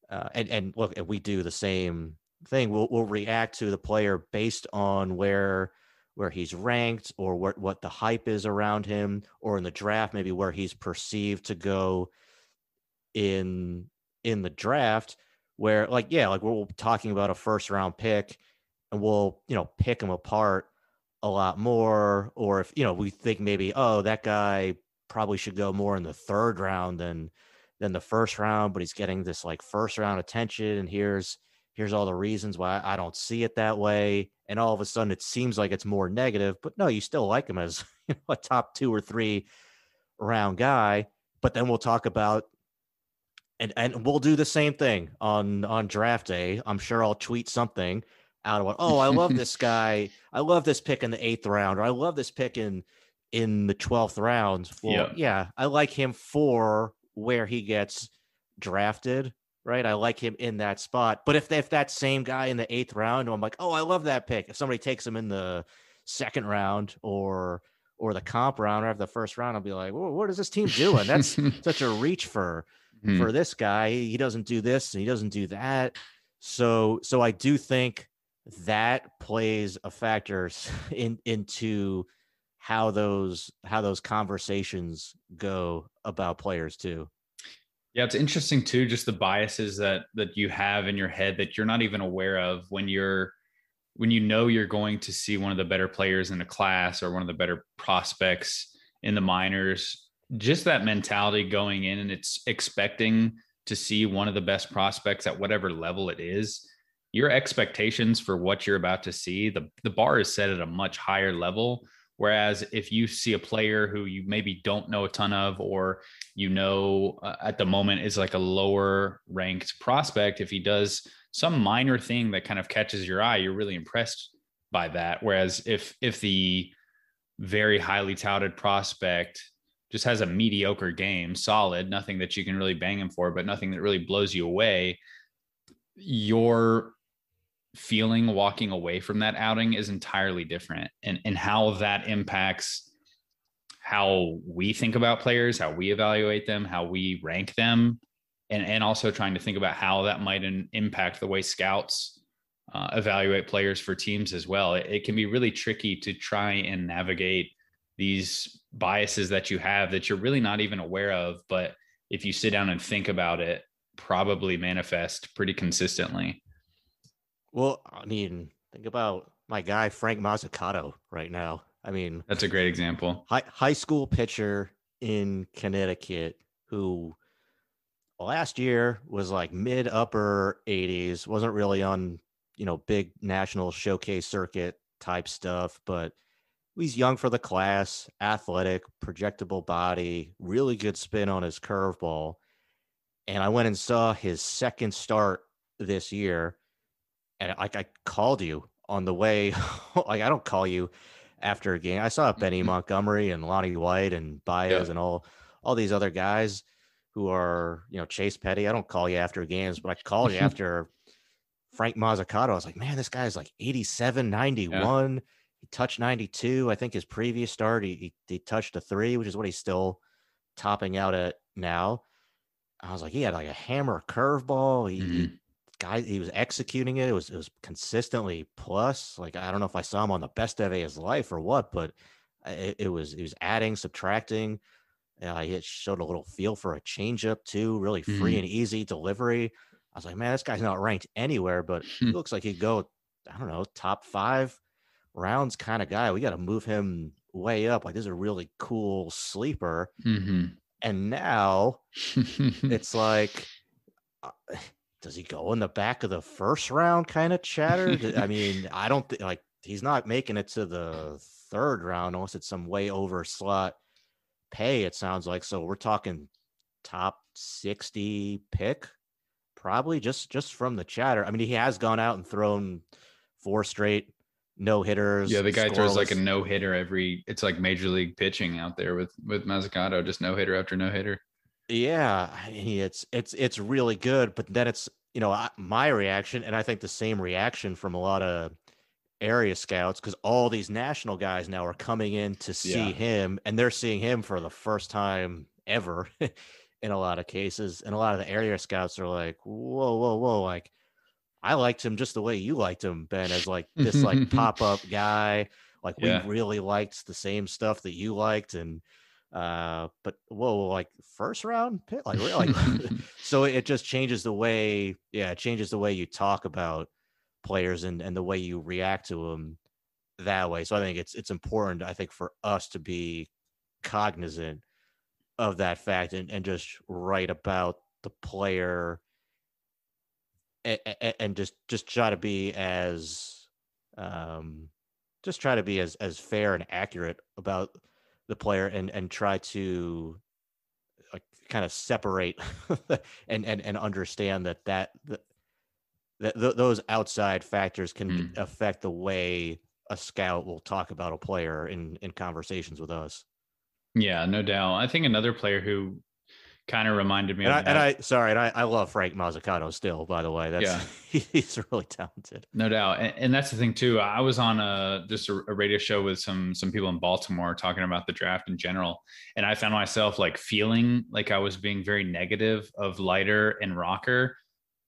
uh, and, and look, we do the same thing. We'll we'll react to the player based on where where he's ranked or what what the hype is around him, or in the draft maybe where he's perceived to go in in the draft. Where like yeah, like we're talking about a first round pick, and we'll you know pick him apart a lot more. Or if you know we think maybe oh that guy probably should go more in the third round than than the first round, but he's getting this like first round attention, and here's here's all the reasons why I don't see it that way. And all of a sudden it seems like it's more negative, but no, you still like him as a top two or three round guy. But then we'll talk about and and we'll do the same thing on on draft day. I'm sure I'll tweet something out of oh, I love this guy. I love this pick in the eighth round, or I love this pick in in the twelfth round. Well, yeah. yeah, I like him for where he gets drafted right? I like him in that spot. But if if that same guy in the eighth round, I'm like, oh, I love that pick. If somebody takes him in the second round or or the comp round or the first round, I'll be like, what is this team doing? That's such a reach for mm-hmm. for this guy. He doesn't do this and he doesn't do that. So so I do think that plays a factor in into how those how those conversations go about players too. Yeah, it's interesting too, just the biases that that you have in your head that you're not even aware of when you're when you know you're going to see one of the better players in a class or one of the better prospects in the minors. Just that mentality going in and it's expecting to see one of the best prospects at whatever level it is. Your expectations for what you're about to see, the, the bar is set at a much higher level Whereas if you see a player who you maybe don't know a ton of, or you know uh, at the moment is like a lower ranked prospect, if he does some minor thing that kind of catches your eye, you're really impressed by that. Whereas if if the very highly touted prospect just has a mediocre game, solid, nothing that you can really bang him for, but nothing that really blows you away, your feeling walking away from that outing is entirely different and and how that impacts how we think about players how we evaluate them how we rank them and and also trying to think about how that might in, impact the way scouts uh, evaluate players for teams as well. It, it can be really tricky to try and navigate these biases that you have that you're really not even aware of but if you sit down and think about it probably manifest pretty consistently well, I mean, think about my guy Frank Mozzicato right now. I mean, that's a great example. High high school pitcher in Connecticut who last year was like mid upper 80s, wasn't really on, you know, big national showcase circuit type stuff, but he's young for the class, athletic, projectable body, really good spin on his curveball. and I went and saw his second start this year, and like I called you on the way. like I don't call you after a game. I saw Benny Mm-hmm. Montgomery and Lonnie White and Baez Yeah. and all all these other guys who are you know Chase Petty. I don't call you after games, but I called you after Frank Mozzicato. I was like, man, this guy's like 87, 91. He touched 92. I think his previous start, he, he, he touched a three, which is what he's still topping out at now. I was like, he had like a hammer curveball. He, he Mhm. Guy, he was executing it. It was it was consistently plus. Like I don't know if I saw him on the best day of his life or what, but uh, it, it was it was adding, subtracting. Uh, he showed a little feel for a changeup too, really free Mhm. and easy delivery. I was like, man, this guy's not ranked anywhere, but he looks like he'd go, I don't know, top five rounds kind of guy. We got to move him way up. Like this is a really cool sleeper. Mhm. And now it's like, uh, does he go in the back of the first round kind of chatter? I mean, I don't think like he's not making it to the third round unless it's some way over slot pay, it sounds like. So we're talking top 60 pick, probably just just from the chatter. I mean, he has gone out and thrown four straight no hitters. yeah, the guy throws like a no hitter every. It's like major league pitching out there with with Mozzicato, just no hitter after no hitter. Yeah, I mean, it's it's it's really good, but then it's you know I- my reaction, and I think the same reaction from a lot of area scouts because all these national guys now are coming in to see Yeah. him, and they're seeing him for the first time ever in a lot of cases, and a lot of the area scouts are like, whoa, whoa, whoa, like I liked him just the way you liked him, Ben, as like this like pop up guy. Like Yeah. we really liked the same stuff that you liked, and uh, but whoa, like first round pick, like really, like, so it just changes the way, yeah, it changes the way you talk about players and and the way you react to them that way. So I think it's it's important, I think, for us to be cognizant of that fact and and just write about the player and, and just just try to be as um just try to be as as fair and accurate about the player and and try to like kind of separate and and and understand that that that, th- those outside factors can Mm. affect the way a scout will talk about a player in in conversations with us. Yeah, no doubt. I think another player who kind of reminded me And of I, and I sorry, and I, I love Frank Mozzicato still, by the way. That's Yeah. he's really talented. No doubt, and, and that's the thing too. I was on a just a, a radio show with some some people in Baltimore talking about the draft in general, and I found myself like feeling like I was being very negative of Leiter and Rocker,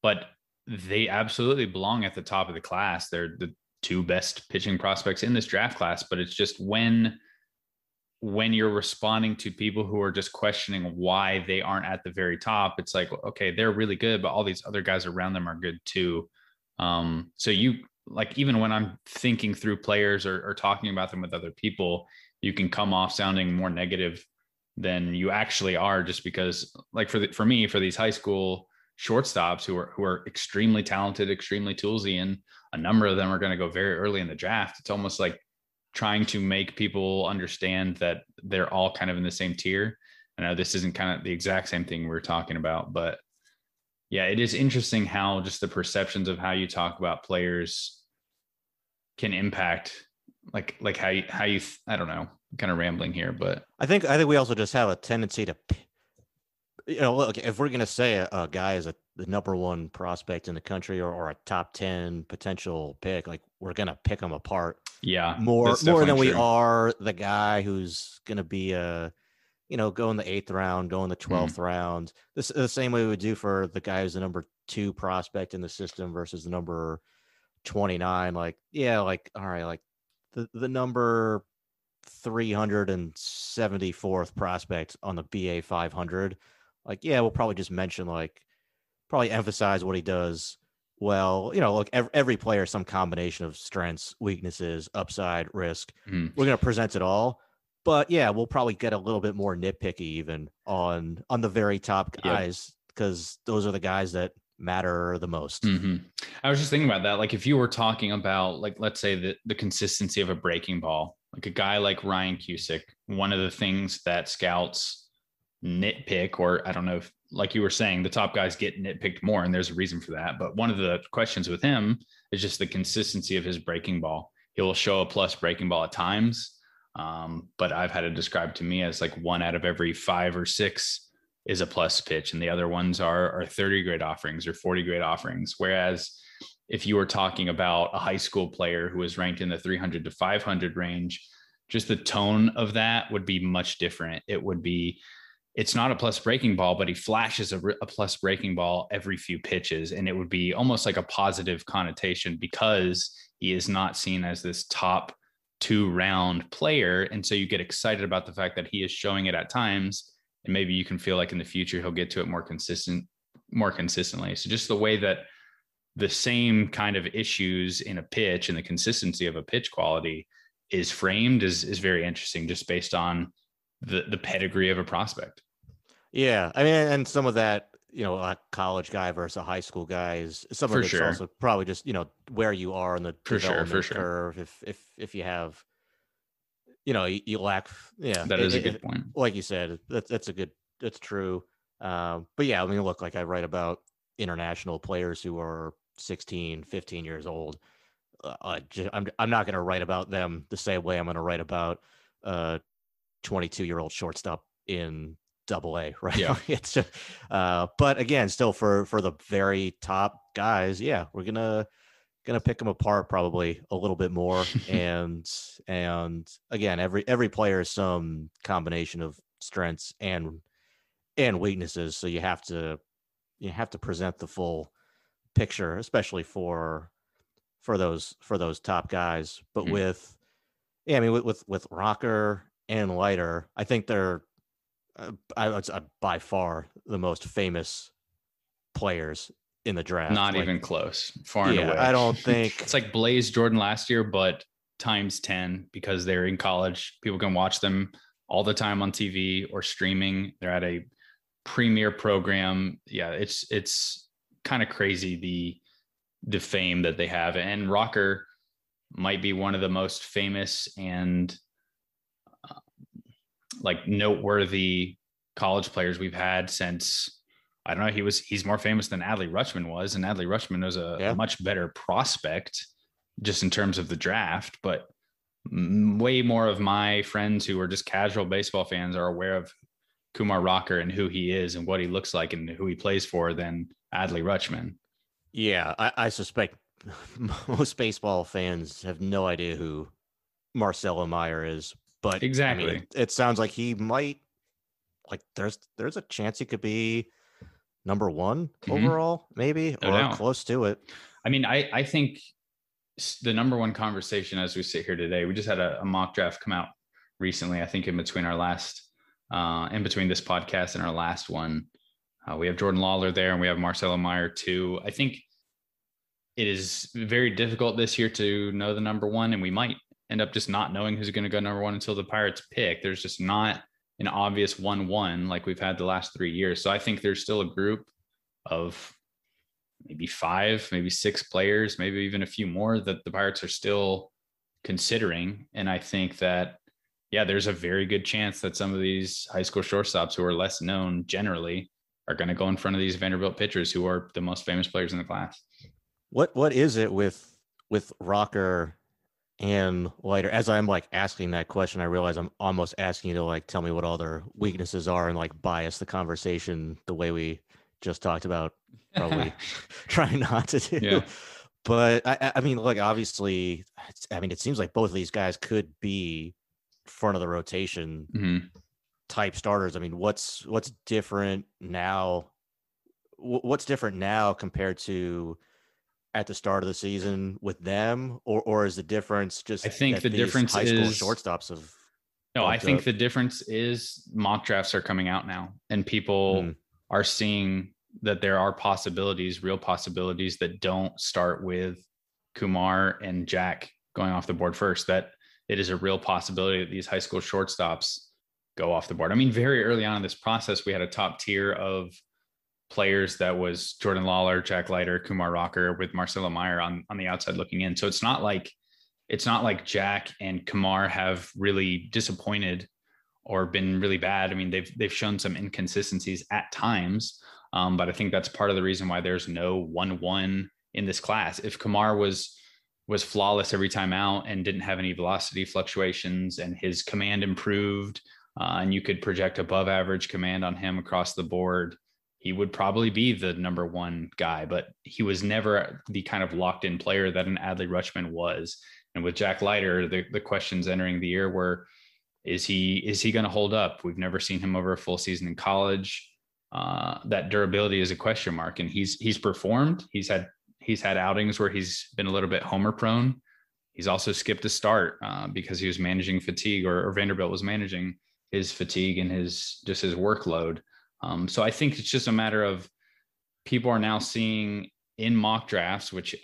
but they absolutely belong at the top of the class. They're the two best pitching prospects in this draft class, but it's just when when you're responding to people who are just questioning why they aren't at the very top, it's like, okay, they're really good, but all these other guys around them are good too. Um, so you like even when I'm thinking through players or, or talking about them with other people, you can come off sounding more negative than you actually are, just because like for the, for me for these high school shortstops who are who are extremely talented, extremely toolsy, and a number of them are going to go very early in the draft. It's almost like trying to make people understand that they're all kind of in the same tier. I know this isn't kind of the exact same thing we are talking about, but yeah, it is interesting how just the perceptions of how you talk about players can impact like like how you how you I don't know, kind of rambling here, but I think I think we also just have a tendency to, you know, look if we're gonna say a, a guy is a the number one prospect in the country or, or a top ten potential pick, like we're gonna pick them apart yeah, more more than definitely we are the guy who's gonna be a, you know, go in the eighth round, go in the Mm-hmm. 12th round. This the same way we would do for the guy who's the number two prospect in the system versus the number twenty nine. Like yeah, like all right, like the the number 374th prospect on the BA 500. Like, yeah, we'll probably just mention, like, probably emphasize what he does well. You know, look, every, every player, some combination of strengths, weaknesses, upside, risk. Mhm. We're going to present it all. But yeah, we'll probably get a little bit more nitpicky even on on the very top guys because those are the guys that matter the most. hmm I was just thinking about that. Like if you were talking about like let's say the the consistency of a breaking ball, like a guy like Ryan Cusick, one of the things that scouts nitpick, or I don't know if like you were saying, the top guys get nitpicked more, and there's a reason for that. But one of the questions with him is just the consistency of his breaking ball. He will show a plus breaking ball at times, um, but I've had it described to me as like one out of every five or six is a plus pitch, and the other ones are are 30 grade offerings or 40 grade offerings. Whereas if you were talking about a high school player who is ranked in the 300 to 500 range, just the tone of that would be much different. It would be it's not a plus breaking ball, but he flashes a, a, plus breaking ball every few pitches. And it would be almost like a positive connotation because he is not seen as this top two round player. And so you get excited about the fact that he is showing it at times. And maybe you can feel like in the future he'll get to it more consistent, more consistently. So just the way that the same kind of issues in a pitch and the consistency of a pitch quality is framed is is very interesting just based on the the pedigree of a prospect. Yeah, I mean, and some of that, you know, a college guy versus a high school guy is some for of it's sure. also probably just you know where you are on the for sure, for sure. curve. If if if you have, you know, you, you lack, yeah, that is it- a it- good point. like you said, that's that's a good, that's true. Um, but yeah, I mean, look, like I write about international players who are 16, 15 years old. Uh, I ju- I'm I'm not going to write about them the same way I'm going to write about a 22 year old shortstop in Double A, right? Yeah. it's just, uh, but again, still for for the very top guys, yeah, we're gonna gonna pick them apart probably a little bit more and and again every every player is some combination of strengths and and weaknesses so you have to you have to present the full picture especially for for those for those top guys but Mhm. with yeah i mean with with, with rocker and Leiter i think they're uh, I, say by far the most famous players in the draft Not Like, even close. Far and yeah away. i don't think It's like Blaze Jordan last year, but times 10 because they're in college. People can watch them all the time on TV or streaming. They're at a premier program. Yeah, it's it's kind of crazy the the fame that they have. And Rocker might be one of the most famous and uh, like noteworthy college players we've had since I don't know. He was he's more famous than Adley Rutschman was, and Adley Rutschman was a, Yeah. a much better prospect just in terms of the draft. But way more of my friends who are just casual baseball fans are aware of Kumar Rocker and who he is and what he looks like and who he plays for than Adley Rutschman. Yeah, I, I suspect most baseball fans have no idea who Marcelo Mayer is. But I mean, Exactly. it, sounds like he might like there's there's a chance he could be number one Mhm. overall, maybe No or doubt. close to it. I mean, I I think the number one conversation as we sit here today. We just had a, a mock draft come out recently. I think in between our last, uh, in between this podcast and our last one, uh, we have Jordan Lawler there, and we have Marcelo Mayer too. I think it is very difficult this year to know the number one, and we might end up just not knowing who's going to go number one until the Pirates pick. There's just not an obvious one-one like we've had the last three years. So I think there's still a group of maybe five, maybe six players, maybe even a few more that the Pirates are still considering. And I think that, yeah, there's a very good chance that some of these high school shortstops who are less known generally are going to go in front of these Vanderbilt pitchers who are the most famous players in the class. What what is it with with Rocker and Leiter? As I'm like asking that question, I realize I'm almost asking you to like tell me what all their weaknesses are and like bias the conversation the way we just talked about. Probably trying not to do. Yeah. But I, I- mean, like obviously, I mean, it seems like both of these guys could be front of the rotation Mhm. type starters. I mean, what's what's different now? What's different now compared to at the start of the season with them, or or is the difference just? I think that the these difference high school is- shortstops of. No, I think up? the difference is mock drafts are coming out now and people Mm. are seeing that there are possibilities, real possibilities that don't start with Kumar and Jack going off the board first. That it is a real possibility that these high school shortstops go off the board. I mean, very early on in this process, we had a top tier of players that was Jordan Lawler, Jack Leiter, Kumar Rocker with Marcelo Mayer on, on the outside looking in. So it's not like it's not like Jack and Kumar have really disappointed or been really bad. I mean, they've they've shown some inconsistencies at times, um, but I think that's part of the reason why there's no one one in this class. If Kumar was was flawless every time out and didn't have any velocity fluctuations and his command improved uh, and you could project above average command on him across the board he would probably be the number one guy but he was never the kind of locked in player that an adley rutschman was and with jack leiter the, the questions entering the year were is he is he going to hold up we've never seen him over a full season in college uh, that durability is a question mark and he's he's performed he's had he's had outings where he's been a little bit homer prone. He's also skipped a start uh, because he was managing fatigue, or, or, Vanderbilt was managing his fatigue and his just his workload. Um, so I think it's just a matter of people are now seeing in mock drafts, which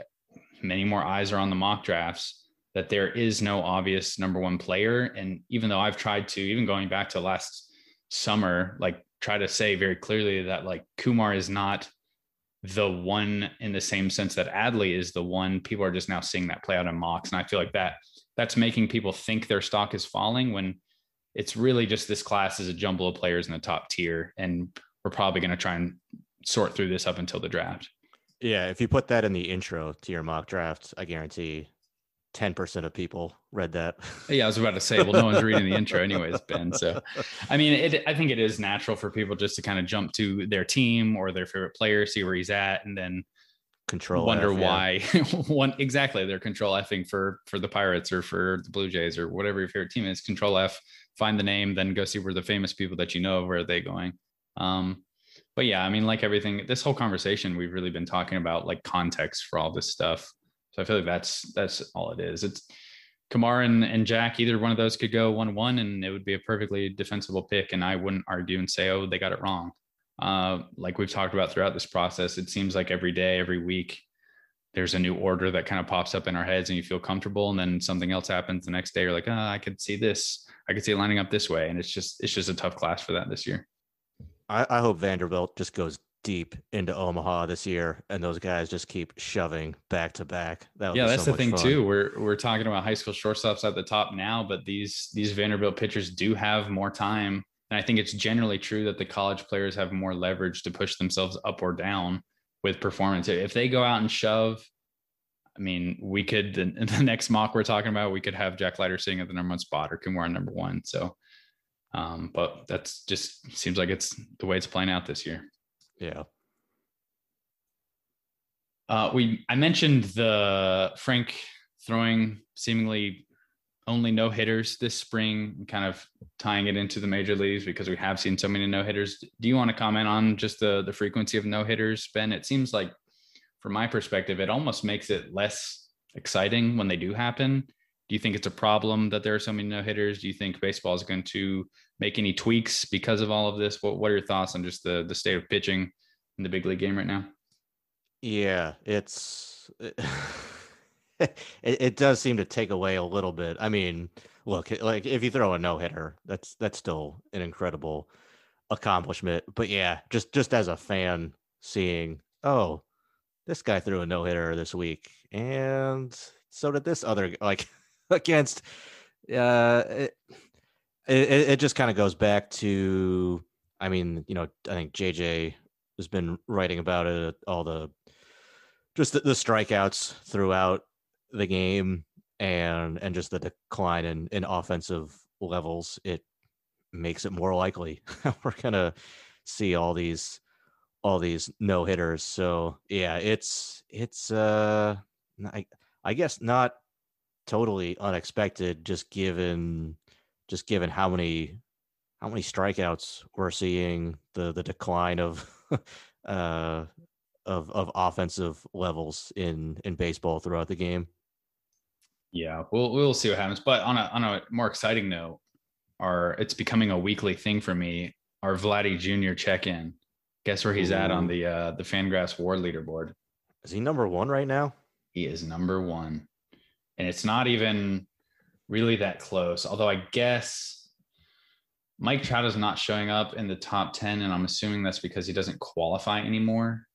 many more eyes are on the mock drafts, that there is no obvious number one player. And even though I've tried to, even going back to last summer, like try to say very clearly that like Kumar is not the one in the same sense that Adley is the one. People are just now seeing that play out in mocks, and I feel like that that's making people think their stock is falling when it's really just this class is a jumble of players in the top tier, and we're probably going to try and sort through this up until the draft. Yeah, if you put that in the intro to your mock draft, I guarantee 10% of people read that. Yeah, I was about to say, well, no one's reading the intro anyways, Ben. So, I mean, it, I think it is natural for people just to kind of jump to their team or their favorite player, see where he's at, and then control wonder F, why yeah. one exactly they're control effing for for the pirates or for the blue jays or whatever your favorite team is control f find the name then go see where the famous people that you know where are they going um but yeah i mean like everything this whole conversation we've really been talking about like context for all this stuff so I feel like that's that's all it is. It's Kumar and, and Jack, either one of those could go one one and it would be a perfectly defensible pick. And I wouldn't argue and say, oh, they got it wrong. Uh, like we've talked about throughout this process, it seems like every day, every week, there's a new order that kind of pops up in our heads and you feel comfortable. And then something else happens the next day. You're like, oh, I could see this. I could see it lining up this way. And it's just, it's just a tough class for that this year. I, I hope Vanderbilt just goes deep into Omaha this year, and those guys just keep shoving back to back. That yeah, that's so the thing fun. too. We're we're talking about high school shortstops at the top now, but these these Vanderbilt pitchers do have more time, and I think it's generally true that the college players have more leverage to push themselves up or down with performance. If they go out and shove. I mean, we could the, the next mock we're talking about, we could have Jack Leiter sitting at the number one spot or Kumar number one. So, um, but that's just seems like it's the way it's playing out this year. Yeah. Uh, we I mentioned the Frank throwing seemingly only no hitters this spring, kind of tying it into the major leagues because we have seen so many no hitters. Do you want to comment on just the the frequency of no hitters, Ben? It seems like, from my perspective, it almost makes it less exciting when they do happen. Do you think it's a problem that there are so many no hitters? Do you think baseball is going to make any tweaks because of all of this? What What are your thoughts on just the the state of pitching in the big league game right now? Yeah, it's it, it does seem to take away a little bit. I mean, look, like if you throw a no hitter, that's that's still an incredible accomplishment. But yeah, just just as a fan, seeing oh, this guy threw a no hitter this week, and so did this other like against. Uh, it, it, it just kind of goes back to, I mean, you know, I think JJ has been writing about it, all the just the, the strikeouts throughout the game and and just the decline in in offensive levels. It makes it more likely we're gonna see all these all these no hitters. So yeah, it's it's uh I I guess not totally unexpected just given just given how many how many strikeouts we're seeing, the the decline of uh of of offensive levels in in baseball throughout the game. Yeah, we'll we'll see what happens. But on a on a more exciting note, our it's becoming a weekly thing for me. Our Vladdy Jr. check in. Guess where he's Ooh. at on the uh the Fangraphs WAR leaderboard? Is he number one right now? He is number one, and it's not even really that close. Although I guess Mike Trout is not showing up in the top 10, and I'm assuming that's because he doesn't qualify anymore.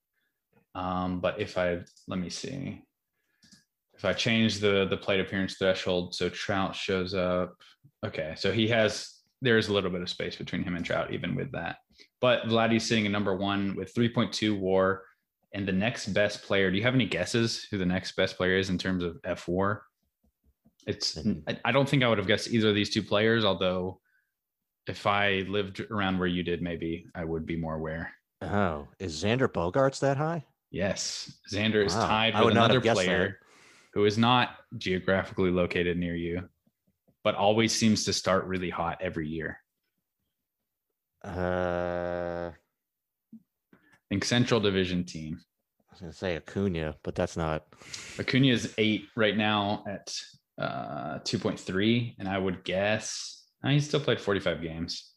Um, but if I let me see. If I change the the plate appearance threshold so Trout shows up. Okay, so he has there's a little bit of space between him and Trout, even with that. But Vladdy's sitting at number one with 3.2 WAR, and the next best player. Do you have any guesses who the next best player is in terms of F WAR? It's hmm. I don't think I would have guessed either of these two players, although if I lived around where you did, maybe I would be more aware. Oh, is Xander Bogaerts that high? Yes. Xander is wow. is tied with another player that. Who is not geographically located near you, but always seems to start really hot every year. Uh I think Central Division team. I was gonna say Acuna, but that's not. Acuna is eight right now at uh, 2.3, and I would guess uh, he still played 45 games.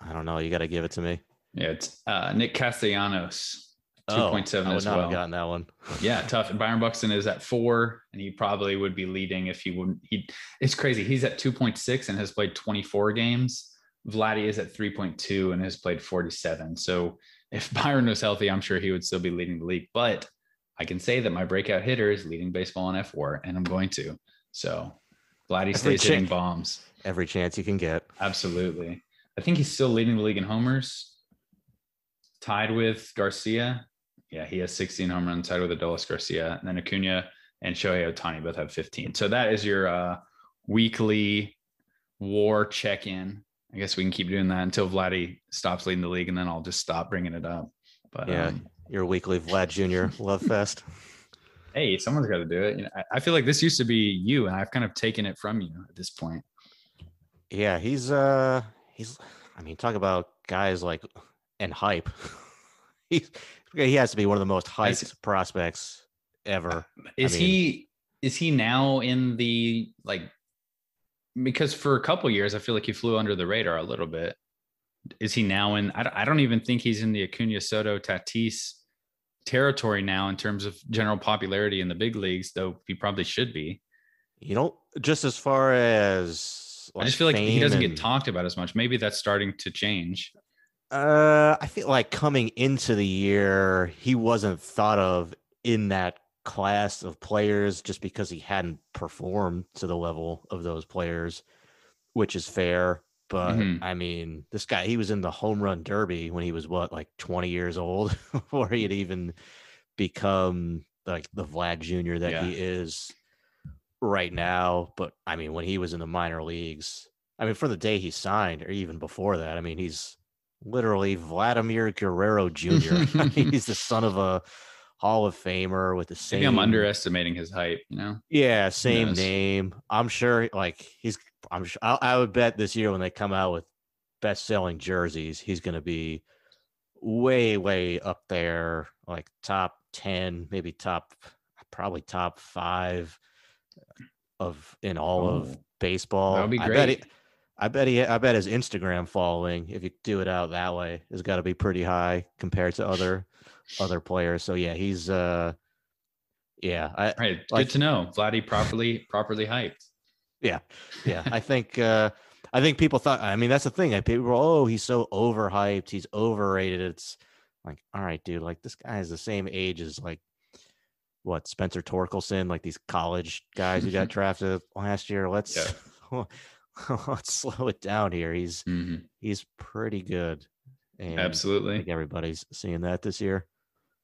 I don't know. You got to give it to me. Yeah, it's uh, Nick Castellanos, 2.7 oh, as well. Have gotten that one. yeah, tough. And Byron Buxton is at four, and he probably would be leading if he wouldn't. He, it's crazy. He's at 2.6 and has played 24 games. Vladdy is at 3.2 and has played 47. So if Byron was healthy, I'm sure he would still be leading the league. But I can say that my breakout hitter is leading baseball in fWAR, and I'm going to. So Vladdy stays ch- hitting bombs. Every chance you can get. Absolutely. I think he's still leading the league in homers, tied with Garcia. Yeah, he has 16 home runs, tied with Adolis Garcia. And then Acuna and Shohei Ohtani both have 15. So that is your uh, weekly war check in I guess we can keep doing that until Vladdy stops leading the league, and then I'll just stop bringing it up. But yeah, um, your weekly Vlad Jr. Love Fest. Hey, someone's got to do it. You know, I, I feel like this used to be you, and I've kind of taken it from you at this point. Yeah, he's uh, he's. I mean, talk about guys like and hype. he's he has to be one of the most hyped prospects ever. Uh, is I mean, he? Is he now in the like because for a couple years, I feel like he flew under the radar a little bit. Is he now in? I don't, I don't even think he's in the Acuna Soto Tatis territory now in terms of general popularity in the big leagues, though he probably should be. You know, just as far as like I just feel like he doesn't and, get talked about as much. Maybe that's starting to change. Uh, I feel like coming into the year, he wasn't thought of in that class of players just because he hadn't performed to the level of those players, which is fair. But mm-hmm. I mean, this guy, he was in the home run derby when he was what, like 20 years old, before he had even become like the Vlad Jr. that yeah. he is right now. But I mean, when he was in the minor leagues, I mean, for the day he signed, or even before that, I mean, he's literally Vladimir Guerrero Jr. he's the son of a Hall of Famer with the same. Maybe I'm underestimating his hype. You know. Yeah, same name. I'm sure. Like he's. I'm. Sure, I, I would bet this year when they come out with best-selling jerseys, he's going to be way, way up there, like top ten, maybe top, probably top five of in all oh, of baseball. That would be great. I bet, he, I bet he. I bet his Instagram following, if you do it out that way, has got to be pretty high compared to other other players. So yeah, he's uh yeah, I right. Like, Good to know. Vladdy properly properly hyped. Yeah. Yeah. I think uh I think people thought I mean that's the thing. I people were, oh, he's so overhyped, he's overrated. It's like, all right, dude, like this guy is the same age as like what Spencer Torkelson, like these college guys who got drafted last year. Let's yeah. let's slow it down here. He's mm-hmm. he's pretty good. And Absolutely. I think everybody's seeing that this year.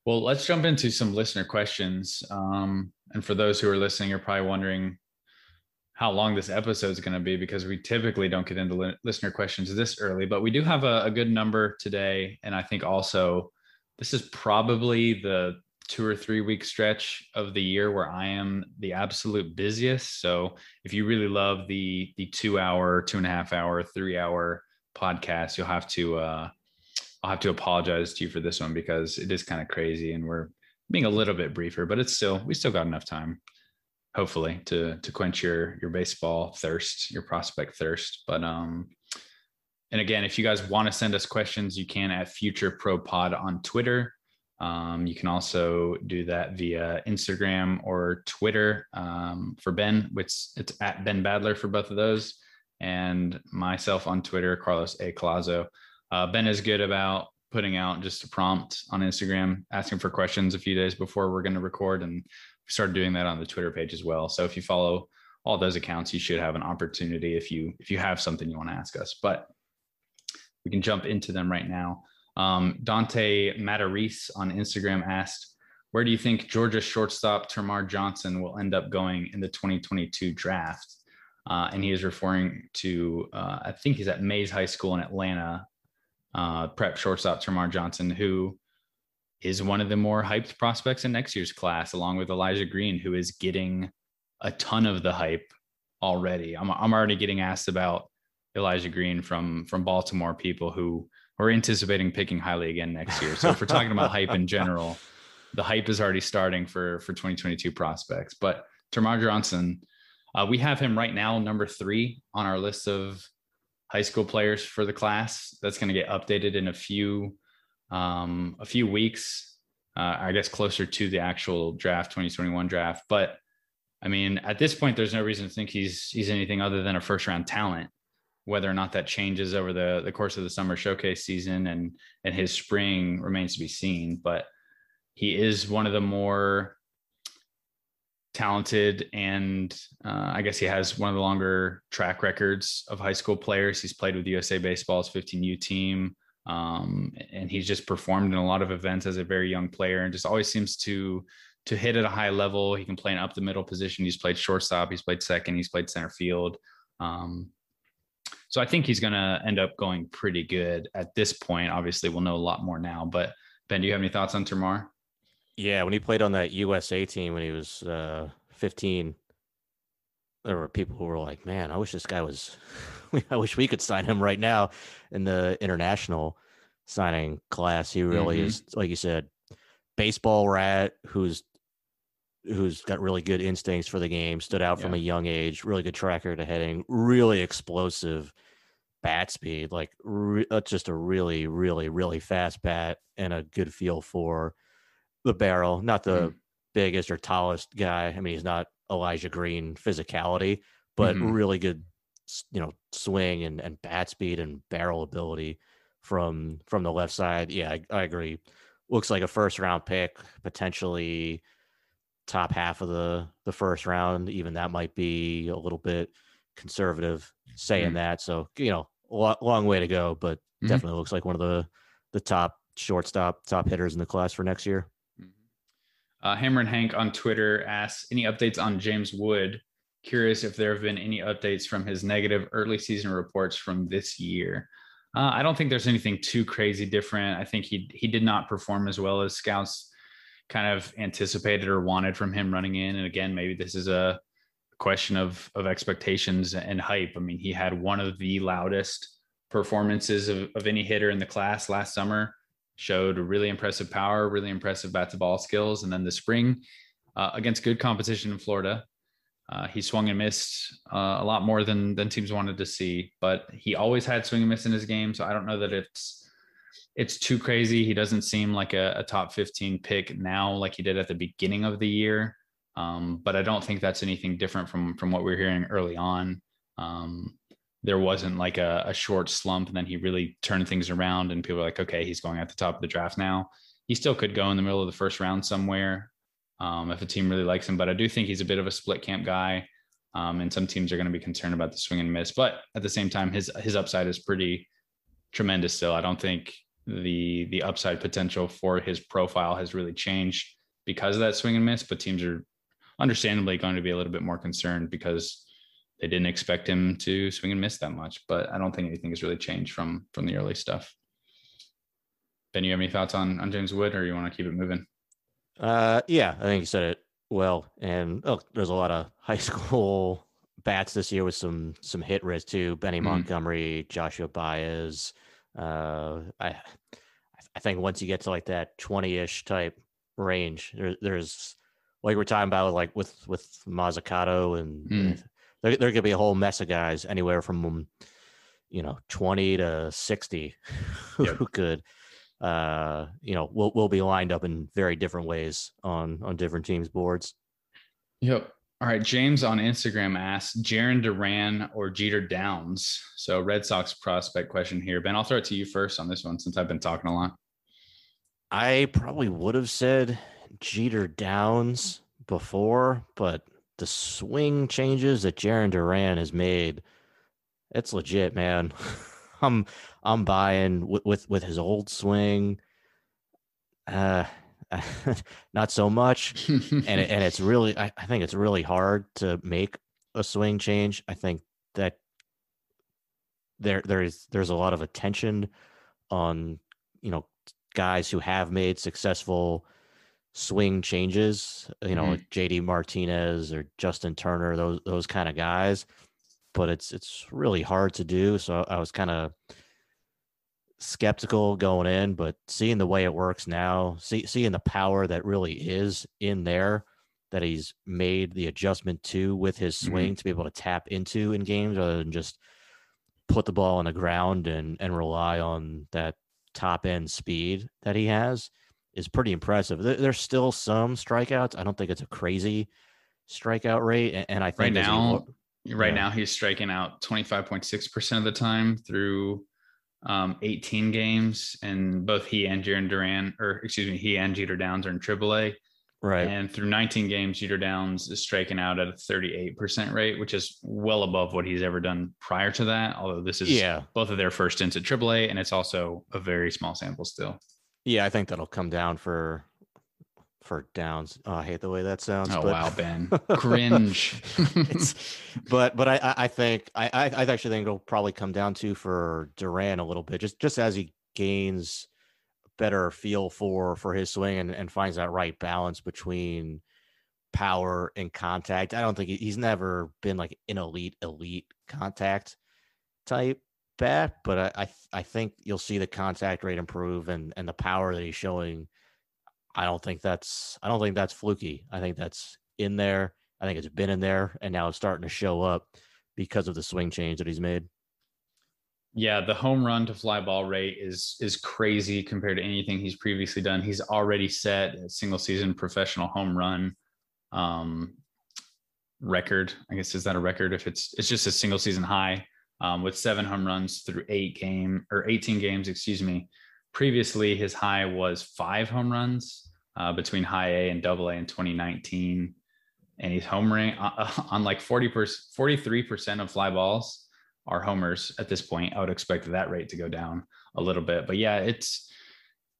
Well, let's jump into some listener questions. Um, and for those who are listening, you're probably wondering how long this episode is going to be because we typically don't get into li- listener questions this early, but we do have a, a good number today. And I think also this is probably the two or three week stretch of the year where I am the absolute busiest. So if you really love the the two hour, two and a half hour, three hour podcast, you'll have to uh, I'll have to apologize to you for this one because it is kind of crazy and we're being a little bit briefer, but it's still we still got enough time, hopefully, to to quench your your baseball thirst, your prospect thirst. But um, and again, if you guys want to send us questions, you can at Future Pro Pod on Twitter. Um, you can also do that via Instagram or Twitter. Um, for Ben, which it's at Ben Badler for both of those, and myself on Twitter, Carlos A. Collazo. Uh, ben is good about putting out just a prompt on Instagram asking for questions a few days before we're going to record, and we started doing that on the Twitter page as well. So if you follow all those accounts, you should have an opportunity if you if you have something you want to ask us. But we can jump into them right now. Um, Dante Mataris on Instagram asked, "Where do you think Georgia shortstop Termarr Johnson will end up going in the 2022 draft?" Uh, and he is referring to, uh, I think he's at Mays High School in Atlanta, uh, prep shortstop Termarr Johnson, who is one of the more hyped prospects in next year's class, along with Elijah Green, who is getting a ton of the hype already. I'm, I'm already getting asked about Elijah Green from from Baltimore people who are anticipating picking highly again next year. So if we're talking about hype in general, the hype is already starting for for 2022 prospects. But Termarr Johnson, uh, we have him right now number three on our list of high school players for the class. That's going to get updated in a few um, a few weeks. Uh, I guess closer to the actual draft 2021 draft, but I mean, at this point, there's no reason to think he's he's anything other than a first round talent. Whether or not that changes over the the course of the summer showcase season and and his spring remains to be seen. But he is one of the more talented and uh, I guess he has one of the longer track records of high school players. He's played with USA Baseball's 15U team. Um, and he's just performed in a lot of events as a very young player and just always seems to to hit at a high level. He can play an up the middle position. He's played shortstop. He's played second. He's played center field. Um, so I think he's going to end up going pretty good at this point. Obviously, we'll know a lot more now. But Ben, do you have any thoughts on Termarr? Yeah, when he played on that USA team when he was uh, 15, there were people who were like, "Man, I wish this guy was. I wish we could sign him right now in the international signing class. He really mm-hmm. is, like you said, baseball rat who's who's got really good instincts for the game, stood out yeah. from a young age, really good tracker to heading, really explosive bat speed, like re- uh, just a really, really, really fast bat and a good feel for the barrel. Not the mm. biggest or tallest guy. I mean, he's not Elijah Green physicality, but mm-hmm. really good, you know, swing and, and bat speed and barrel ability from from the left side. Yeah, I, I agree. Looks like a first round pick, potentially top half of the the first round. Even that might be a little bit conservative saying mm-hmm. that. So you know, a long way to go, but mm-hmm. definitely looks like one of the the top shortstop, top hitters in the class for next year. Mm-hmm. Uh, Hammer and Hank on Twitter asks any updates on James Wood. Curious if there have been any updates from his negative early season reports from this year. Uh, I don't think there's anything too crazy different. I think he he did not perform as well as scouts kind of anticipated or wanted from him running in. And again, maybe this is a question of of expectations and hype. I mean, he had one of the loudest performances of, of any hitter in the class last summer. Showed really impressive power, really impressive bat to ball skills, and then the spring uh, against good competition in Florida, uh, he swung and missed uh, a lot more than than teams wanted to see. But he always had swing and miss in his game, so I don't know that it's it's too crazy. He doesn't seem like a, a, top 15 pick now, like he did at the beginning of the year. Um, but I don't think that's anything different from from what we are hearing early on. Um, there wasn't like a, a, short slump, and then he really turned things around, and people are like, okay, he's going at the top of the draft now. He still could go in the middle of the first round somewhere um, if a team really likes him. But I do think he's a bit of a split camp guy, um, and some teams are going to be concerned about the swing and miss. But at the same time, his his upside is pretty tremendous still. I don't think the the upside potential for his profile has really changed because of that swing and miss. But teams are understandably going to be a little bit more concerned because they didn't expect him to swing and miss that much. But I don't think anything has really changed from from the early stuff. Ben, you have any thoughts on on James Wood, or you want to keep it moving? Uh, yeah, I think you said it well. And oh, there's a lot of high school bats this year with some some hit risk too. Benny mm-hmm. Montgomery, Joshua Baez. Uh, I I think once you get to like that 20-ish type range, there, there's like we're talking about like with with Mozzicato and mm. there there could be a whole mess of guys anywhere from you know 20 to 60 yep. who could uh you know will will be lined up in very different ways on on different teams boards. Yep. All right, James on Instagram asked Jarren Duran or Jeter Downs. So Red Sox prospect question here. Ben, I'll throw it to you first on this one since I've been talking a lot. I probably would have said Jeter Downs before, but the swing changes that Jarren Duran has made, it's legit, man. I'm I'm buying with with, with his old swing. Uh, not so much, and it, and it's really I, I think it's really hard to make a swing change. I think that there there is there's a lot of attention on you know guys who have made successful swing changes, you know, mm-hmm. like JD Martinez or Justin Turner, those those kind of guys. But it's it's really hard to do. So I was kind of skeptical going in, but seeing the way it works now, see, seeing the power that really is in there that he's made the adjustment to with his swing mm-hmm. to be able to tap into in games rather than just put the ball on the ground and and rely on that top end speed that he has is pretty impressive. There's still some strikeouts. I don't think it's a crazy strikeout rate, and I think right now, he, right yeah. now he's striking out 25.6 percent of the time through um, 18 games, and both he and Jarren Duran, or excuse me, he and Jeter Downs are in AAA. Right. And through 19 games, Jeter Downs is striking out at a 38% rate, which is well above what he's ever done prior to that. Although this is yeah. both of their first stints at AAA, and it's also a very small sample still. Yeah, I think that'll come down for for downs. Oh, I hate the way that sounds. Oh but... wow, Ben, cringe. but but I I think I I actually think it'll probably come down to for Duran a little bit, just just as he gains better feel for for his swing and, and finds that right balance between power and contact. I don't think he's never been like an elite elite contact type bat, but I, I I think you'll see the contact rate improve and and the power that he's showing. I don't think that's I don't think that's fluky. I think that's in there. I think it's been in there and now it's starting to show up because of the swing change that he's made. Yeah, the home run to fly ball rate is is crazy compared to anything he's previously done. He's already set a single season professional home run um, record. I guess is that a record? If it's it's just a single season high um, with seven home runs through eight game or 18 games, excuse me. Previously, his high was five home runs uh, between high A and double A in 2019. And he's homering uh, on like 40 43% of fly balls are homers at this point. I would expect that rate to go down a little bit. But yeah, it's,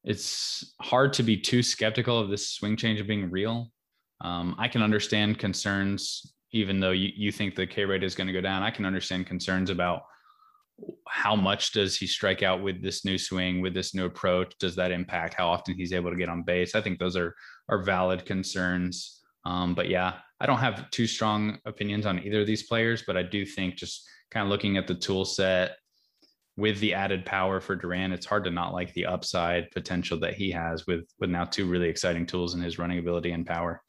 it's hard to be too skeptical of this swing change being real. Um, I can understand concerns even though you, you think the K rate is going to go down, I can understand concerns about how much does he strike out with this new swing, with this new approach? Does that impact how often he's able to get on base? I think those are are valid concerns. Um, but yeah, I don't have too strong opinions on either of these players, but I do think just kind of looking at the tool set with the added power for Duran, it's hard to not like the upside potential that he has with with now two really exciting tools in his running ability and power.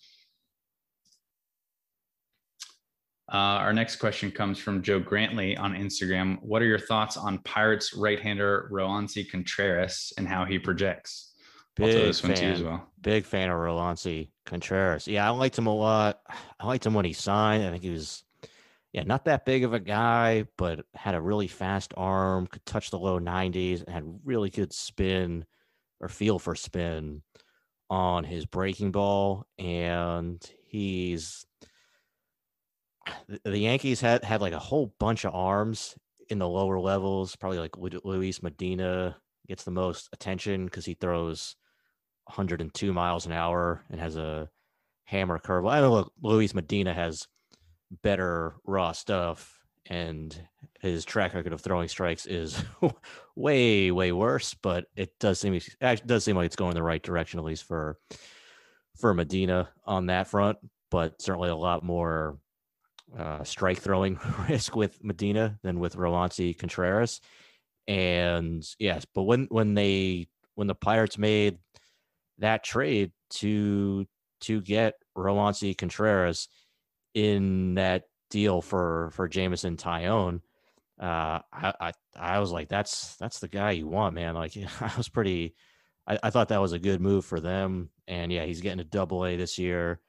Uh, our next question comes from Joe Grantley on Instagram. What are your thoughts on Pirates right-hander Roansy Contreras and how he projects? Big fan, well. big fan of Roansy Contreras. Yeah, I liked him a lot. I liked him when he signed. I think he was, yeah, not that big of a guy, but had a really fast arm, could touch the low 90s, and had really good spin or feel for spin on his breaking ball. And he's the Yankees had had like a whole bunch of arms in the lower levels. Probably like Luis Medina gets the most attention because he throws 102 miles an hour and has a hammer curve. I know Luis Medina has better raw stuff, and his track record of throwing strikes is way way worse. But it does seem it does seem like it's going the right direction at least for for Medina on that front. But certainly a lot more uh, strike throwing risk with Medina than with Roansy Contreras. And yes, but when when they when the Pirates made that trade to to get Roansy Contreras in that deal for for Jameson Taillon, uh, I, I I was like, that's that's the guy you want, man. Like I was pretty, I, I thought that was a good move for them. And yeah, he's getting a double A this year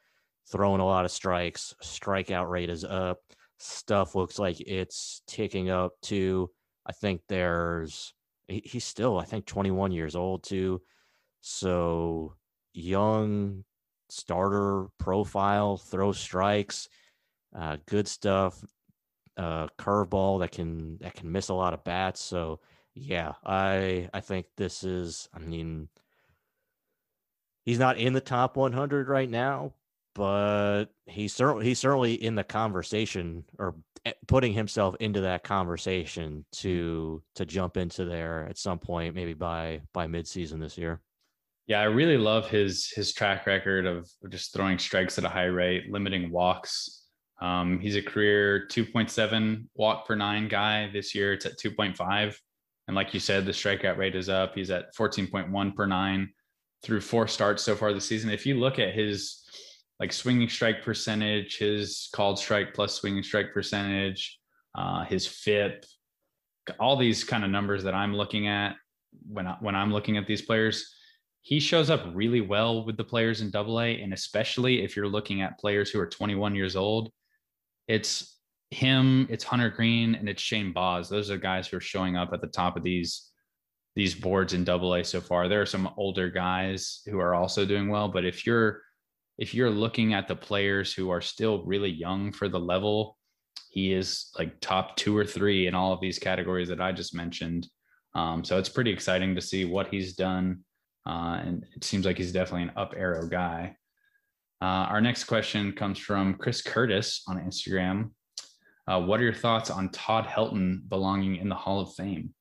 throwing a lot of strikes. Strikeout rate is up. Stuff looks like it's ticking up too. I think there's he's still I think 21 years old too. So young starter profile, throw strikes, uh, good stuff. Uh, curveball that can that can miss a lot of bats. So yeah, I I think this is. I mean, he's not in the top 100 right now, but he's certainly he's certainly in the conversation or putting himself into that conversation to to jump into there at some point, maybe by by midseason this year. Yeah, I really love his his track record of just throwing strikes at a high rate, limiting walks. Um, he's a career 2.7 walk per nine guy. This year it's at 2.5. And like you said, the strikeout rate is up. He's at 14.1 per nine through four starts so far this season. If you look at his like swinging strike percentage, his called strike plus swinging strike percentage, uh, his FIP, all these kind of numbers that I'm looking at when I, when I'm looking at these players, he shows up really well with the players in Double A, and especially if you're looking at players who are 21 years old. It's him, it's Hunter Greene, and it's Shane Baz. Those are guys who are showing up at the top of these these boards in Double A so far. There are some older guys who are also doing well, but if you're if you're looking at the players who are still really young for the level, he is like top two or three in all of these categories that I just mentioned. Um, so it's pretty exciting to see what he's done. Uh, and it seems like he's definitely an up arrow guy. Uh, our next question comes from Chris Curtis on Instagram. Uh, what are your thoughts on Todd Helton belonging in the Hall of Fame?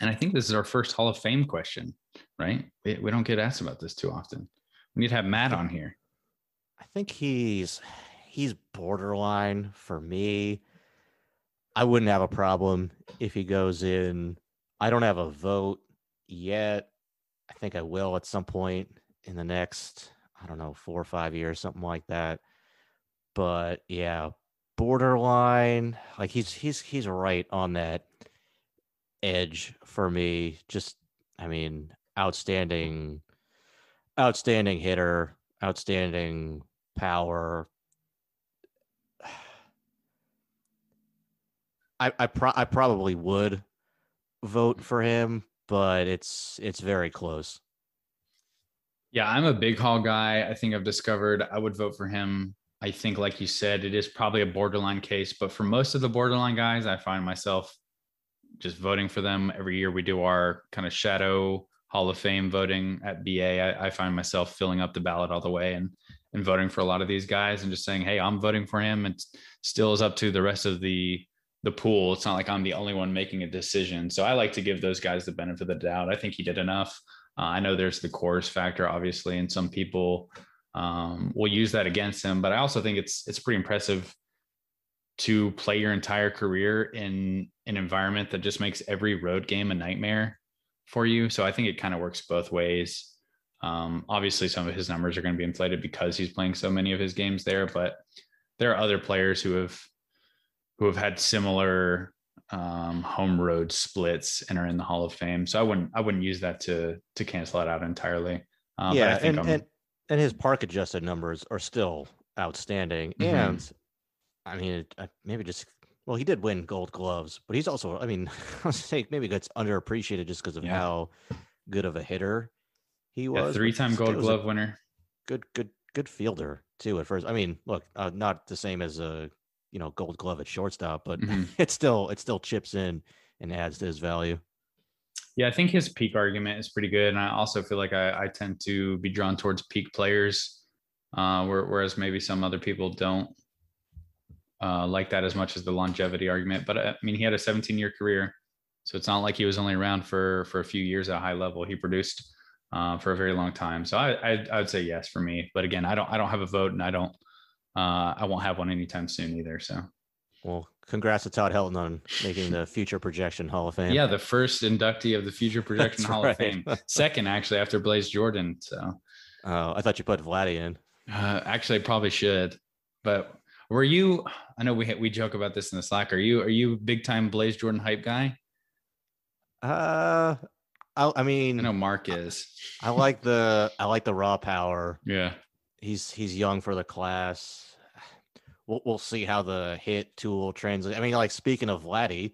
And I think this is our first Hall of Fame question, right? We, we don't get asked about this too often. We need to have Matt on here. I think he's he's borderline for me. I wouldn't have a problem if he goes in. I don't have a vote yet. I think I will at some point in the next, I don't know, four or five years, something like that. But yeah, borderline. Like he's he's he's right on that edge for me. Just, I mean, outstanding, outstanding hitter, outstanding power. I I, pro- I probably would vote for him, but it's it's very close. Yeah, I'm a big Hall guy. I think I've discovered I would vote for him. I think, like you said, it is probably a borderline case, but for most of the borderline guys, I find myself just voting for them every year. We do our kind of shadow Hall of Fame voting at BA. I, I find myself filling up the ballot all the way and and voting for a lot of these guys and just saying, hey, I'm voting for him. It still is up to the rest of the the pool. It's not like I'm the only one making a decision. So I like to give those guys the benefit of the doubt. I think he did enough. Uh, I know there's the Coors factor, obviously, and some people um, will use that against him. But I also think it's it's pretty impressive to play your entire career in an environment that just makes every road game a nightmare for you. So I think it kind of works both ways. Um, obviously, some of his numbers are going to be inflated because he's playing so many of his games there, but there are other players who have who have had similar um, home road splits and are in the Hall of Fame. So I wouldn't I wouldn't use that to to cancel it out entirely. Uh, yeah, and, and and his park adjusted numbers are still outstanding. Mm-hmm. And I mean, maybe just well, he did win Gold Gloves, but he's also I mean, I was say maybe gets underappreciated just because of yeah. how good of a hitter he was. Yeah, three-time Gold Glove winner. Good, good, good fielder too. At first, I mean, look, uh, not the same as a you know Gold Glove at shortstop, but mm-hmm. it still it still chips in and adds to his value. Yeah, I think his peak argument is pretty good, and I also feel like I, I tend to be drawn towards peak players, uh, whereas maybe some other people don't uh, like that as much as the longevity argument. But uh, I mean, he had a 17 year career, so it's not like he was only around for for a few years at a high level. He produced uh, for a very long time. So I, I, I would say yes for me. But again, I don't I don't have a vote, and I don't uh, I won't have one anytime soon either. So. Well, congrats to Todd Helton on making the Future Projection Hall of Fame. Yeah, the first inductee of the Future Projection Hall right. of Fame. Second, actually, after Blaze Jordan. So. Oh, I thought you put Vladdy in. Uh, actually, I probably should. But were you? I know we we joke about this in the Slack. Are you are you big time Blaze Jordan hype guy? Uh, I, I mean, I know Mark is. I like the I like the raw power. Yeah, he's he's young for the class. We'll we'll see how the hit tool translates. I mean, like speaking of Vladdy,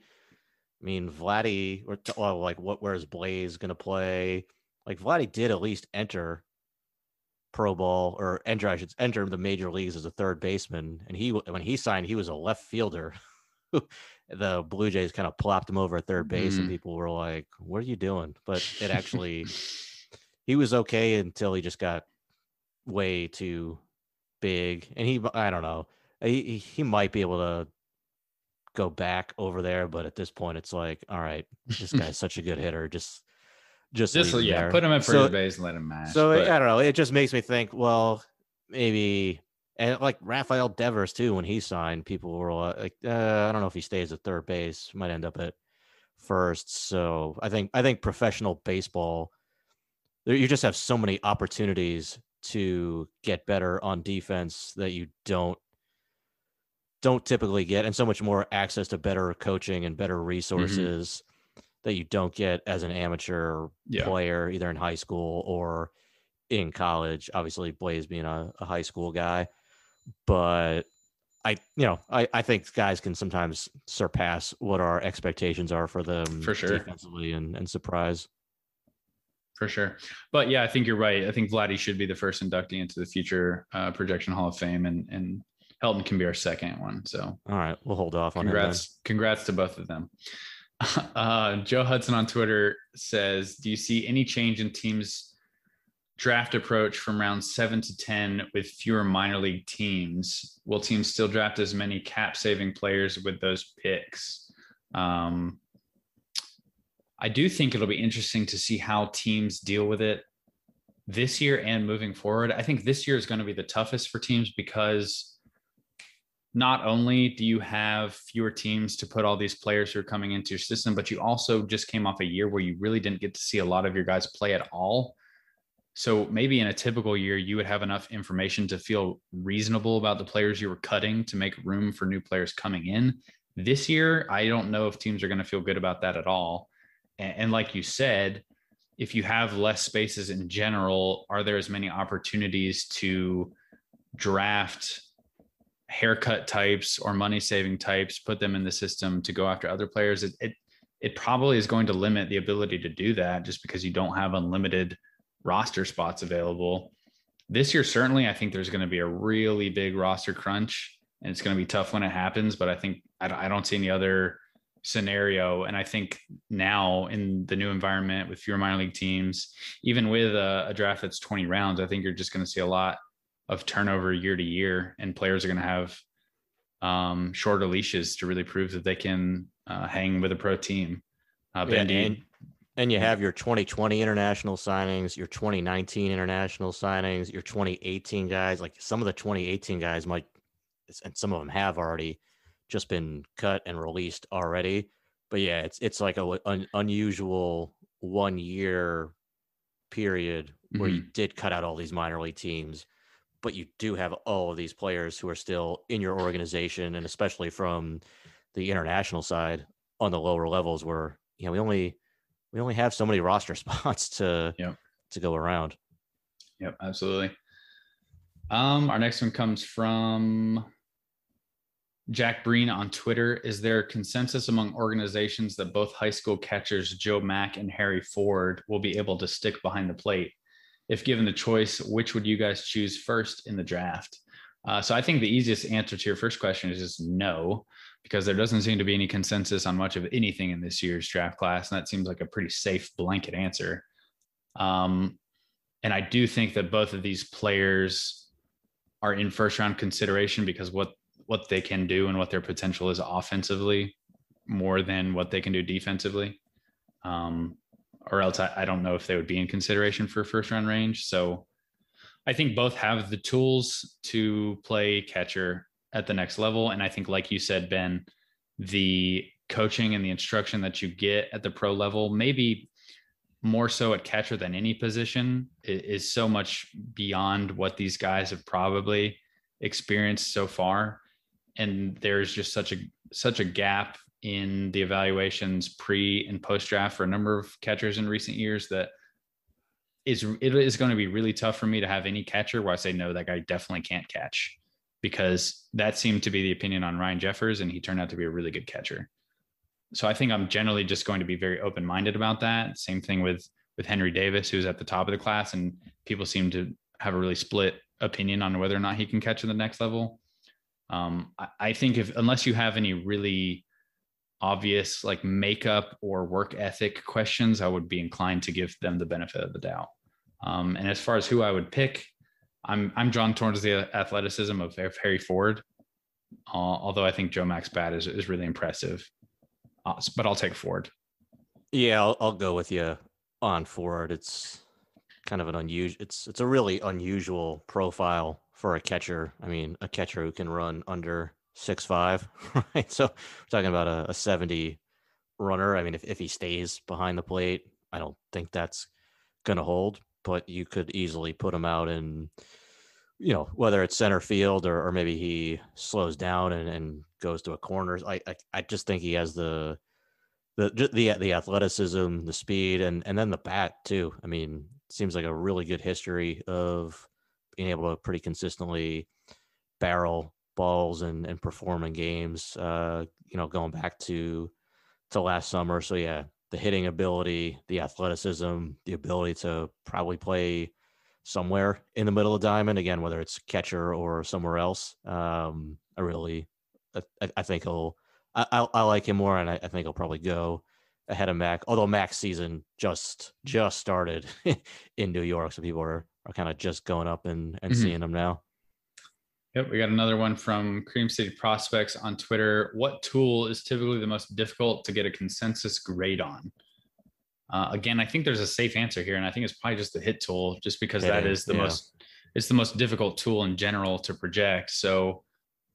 I mean Vladdy or well, like what where's Blaze gonna play? Like Vladdy did at least enter pro ball or enter I should enter the major leagues as a third baseman, and he when he signed he was a left fielder. the Blue Jays kind of plopped him over at third base, mm-hmm. and people were like, "What are you doing?" But it actually, he was okay until he just got way too big, and he I don't know he he might be able to go back over there, but at this point, it's like, all right, this guy's such a good hitter, just. Just, just yeah, put him at first so, base and let him match. So but... I don't know. It just makes me think. Well, maybe and like Rafael Devers too, when he signed, people were like, uh, I don't know if he stays at third base, might end up at first. So I think I think professional baseball, you just have so many opportunities to get better on defense that you don't don't typically get, and so much more access to better coaching and better mm-hmm. resources. That you don't get as an amateur yeah. player, either in high school or in college. Obviously, Blaze being a, a high school guy but I, you know, I, I think guys can sometimes surpass what our expectations are for them for sure defensively and, and surprise. For sure. But yeah, I think you're right. I think Vladdy should be the first inductee into the future uh, projection Hall of Fame and, and Helton can be our second one. So, all right, we'll hold off on congrats, Congrats to both of them. Uh, Joe Hudson on Twitter says, do you see any change in teams draft approach from round seven to 10 with fewer minor league teams, will teams still draft as many cap saving players with those picks? Um, I do think it'll be interesting to see how teams deal with it this year and moving forward. I think this year is going to be the toughest for teams because not only do you have fewer teams to put all these players who are coming into your system, but you also just came off a year where you really didn't get to see a lot of your guys play at all. So maybe in a typical year, you would have enough information to feel reasonable about the players you were cutting to make room for new players coming in. This year, I don't know if teams are going to feel good about that at all. And, like you said, if you have less spaces in general, are there as many opportunities to draft haircut types or money saving types, put them in the system to go after other players? It, it, it probably is going to limit the ability to do that just because you don't have unlimited roster spots available. This year, certainly, I think there's going to be a really big roster crunch, and it's going to be tough when it happens. But I think I don't see any other scenario. And I think now in the new environment with fewer minor league teams, even with a, a draft that's 20 rounds, I think you're just going to see a lot of turnover year to year, and players are going to have um, shorter leashes to really prove that they can uh, hang with a pro team. Uh, Bendy, yeah, and, and you have your 2020 international signings, your 2019 international signings, your 2018 guys. Like some of the 2018 guys might, and some of them have already just been cut and released already. But yeah, it's it's like a an unusual one year period where mm-hmm. you did cut out all these minor league teams, but you do have all of these players who are still in your organization, and especially from the international side on the lower levels, where you know we only we only have so many roster spots to yep. to go around. Yep, absolutely. Um, our next one comes from Jack Breen on Twitter. Is there consensus among organizations that both high school catchers Joe Mack and Harry Ford will be able to stick behind the plate? If given the choice, which would you guys choose first in the draft? Uh, so I think the easiest answer to your first question is just no because there doesn't seem to be any consensus on much of anything in this year's draft class. And that seems like a pretty safe blanket answer. Um, and I do think that both of these players are in first round consideration because what what they can do and what their potential is offensively more than what they can do defensively. Um, or else I, I don't know if they would be in consideration for first round range. So I think both have the tools to play catcher at the next level. And I think, like you said, Ben, the coaching and the instruction that you get at the pro level, maybe more so at catcher than any position, is so much beyond what these guys have probably experienced so far. And there's just such a such a gap in the evaluations pre and post draft for a number of catchers in recent years that is it is going to be really tough for me to have any catcher where I say no, that guy definitely can't catch because that seemed to be the opinion on Ryan Jeffers, and he turned out to be a really good catcher. So I think I'm generally just going to be very open minded about that. Same thing with with Henry Davis, who's at the top of the class, and people seem to have a really split opinion on whether or not he can catch in the next level. Um, I, I think if unless you have any really obvious like makeup or work ethic questions, I would be inclined to give them the benefit of the doubt. Um, and as far as who I would pick, I'm I'm drawn towards the athleticism of Harry Ford, uh, although I think Joe Mack's bat is is really impressive. Uh, but I'll take Ford. Yeah, I'll, I'll go with you on Ford. It's kind of an unusual. It's it's a really unusual profile for a catcher. I mean, a catcher who can run under six five, right? So we're talking about a, a 70 runner. I mean, if, if he stays behind the plate, I don't think that's gonna hold, but you could easily put him out in you know, whether it's center field or, or maybe he slows down and, and goes to a corner. I, I I just think he has the the the the athleticism, the speed, and and then the bat too. I mean, seems like a really good history of being able to pretty consistently barrel balls and, and perform in games. Uh, you know, going back to to last summer. So yeah, the hitting ability, the athleticism, the ability to probably play somewhere in the middle of diamond again, whether it's catcher or somewhere else. Um, I really, I, I think he'll. I, I, I, like him more, and I, I think he'll probably go ahead of Mack. Although Mack's season just just started in New York, so people are are kind of just going up and and mm-hmm. seeing him now. Yep, we got another one from Cream City Prospects on Twitter. What tool is typically the most difficult to get a consensus grade on? Uh, again, I think there's a safe answer here, and I think it's probably just the hit tool, just because that is the yeah. most it's the most difficult tool in general to project. So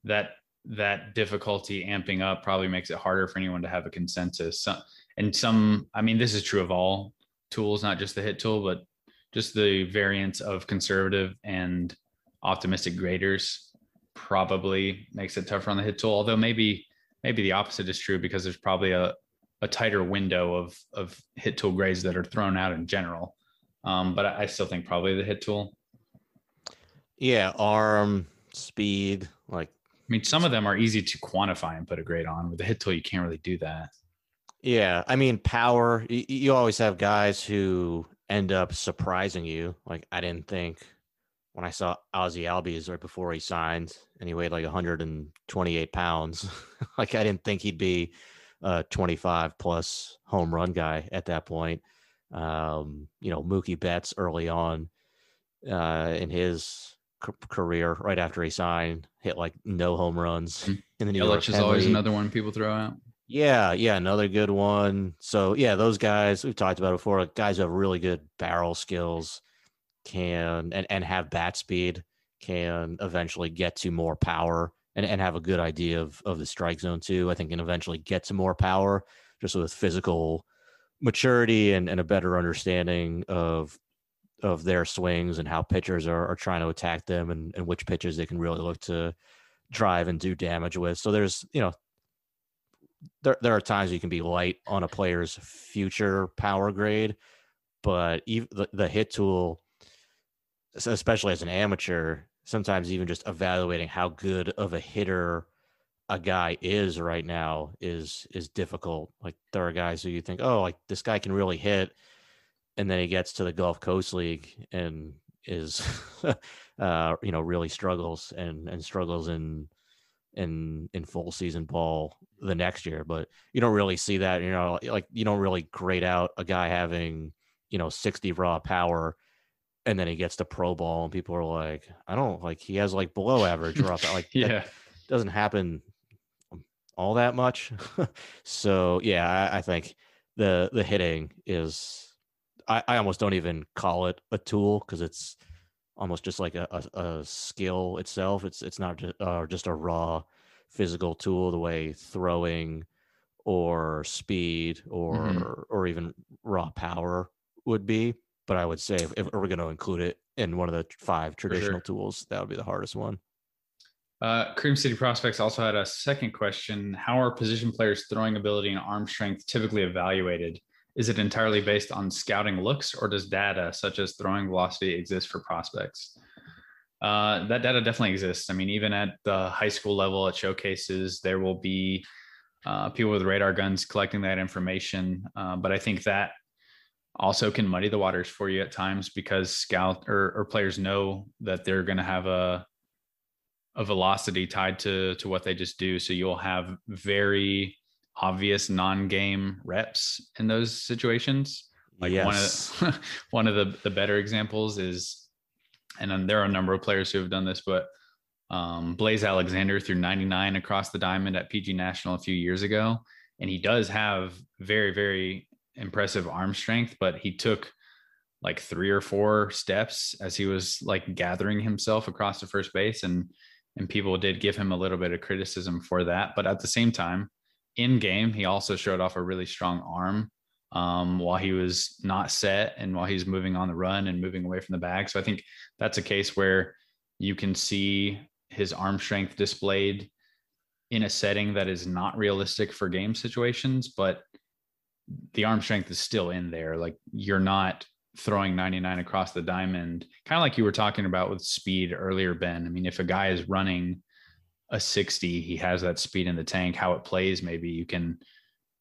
that that difficulty amping up probably makes it harder for anyone to have a consensus. So, and some, I mean, this is true of all tools, not just the hit tool, but just the variance of conservative and optimistic graders probably makes it tougher on the hit tool. Although maybe maybe the opposite is true because there's probably a, a tighter window of of hit tool grades that are thrown out in general. Um, but I still think probably the hit tool. Yeah, arm speed, like I mean, some of them are easy to quantify and put a grade on. With the hit tool, you can't really do that. Yeah, I mean, power. You, you always have guys who end up surprising you. Like I didn't think when I saw Ozzie Albies right before he signed, and he weighed like 128 pounds. like I didn't think he'd be a 25 plus home run guy at that point. Um, you know, Mookie Betts early on uh, in his c- career, right after he signed, hit like no home runs mm. in the New Yelich is always another one people throw out. Yeah, yeah, another good one. So yeah, those guys we've talked about before. Guys who have really good barrel skills can and, and have bat speed can eventually get to more power and, and have a good idea of, of the strike zone too. I think can eventually get to more power just with physical maturity and, and a better understanding of of their swings and how pitchers are, are trying to attack them and, and which pitches they can really look to drive and do damage with. So there's, you know, there there are times you can be light on a player's future power grade, but even the, the hit tool, especially as an amateur, sometimes even just evaluating how good of a hitter a guy is right now is is difficult. Like there are guys who you think, oh, like this guy can really hit, and then he gets to the Gulf Coast League and is, uh, you know, really struggles and and struggles in in in full season ball the next year. But you don't really see that. You know, like you don't really grade out a guy having you know 60 raw power and then he gets to pro ball and people are like i don't like he has like below average raw like yeah doesn't happen all that much so yeah I, I, think the the hitting is I, I almost don't even call it a tool because it's almost just like a, a, a, skill itself. It's it's not just, uh, just a raw physical tool the way throwing or speed or mm-hmm. or even raw power would be. But I would say if, if we're going to include it in one of the five traditional sure. tools, that would be the hardest one. Uh, Cream City Prospects also had a second question. How are position players' throwing ability and arm strength typically evaluated? is it entirely based on scouting looks or does data such as throwing velocity exist for prospects? Uh, that data definitely exists. I mean, even at the high school level at showcases, there will be uh, people with radar guns collecting that information. Uh, but I think that also can muddy the waters for you at times because scout or, or players know that they're going to have a a velocity tied to to what they just do. So you'll have very obvious non-game reps in those situations. Like yes. one of the, one of the the better examples is, and there are a number of players who have done this, but um, Blaze Alexander threw 99 across the diamond at PG National a few years ago, and he does have very very impressive arm strength, but he took like three or four steps as he was like gathering himself across the first base and and people did give him a little bit of criticism for that. But at the same time in game he also showed off a really strong arm um, while he was not set and while he's moving on the run and moving away from the bag. So i think that's a case where you can see his arm strength displayed in a setting that is not realistic for game situations but the arm strength is still in there. Like you're not throwing 99 across the diamond, kind of like you were talking about with speed earlier, Ben. I mean, if a guy is running a 60, he has that speed in the tank. How it plays, maybe you can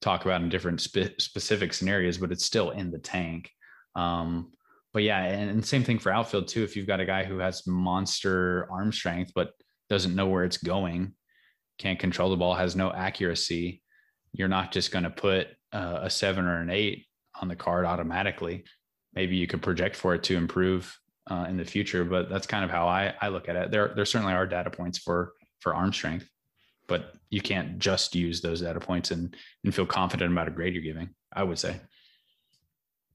talk about in different spe- specific scenarios, but it's still in the tank. Um, but yeah, and, and same thing for outfield too. If you've got a guy who has monster arm strength but doesn't know where it's going, can't control the ball, has no accuracy, you're not just going to put uh, a seven or an eight on the card automatically. Maybe you could project for it to improve uh, in the future, but that's kind of how I, I look at it. There, there certainly are data points for for arm strength, but you can't just use those data points and and feel confident about a grade you're giving. I would say.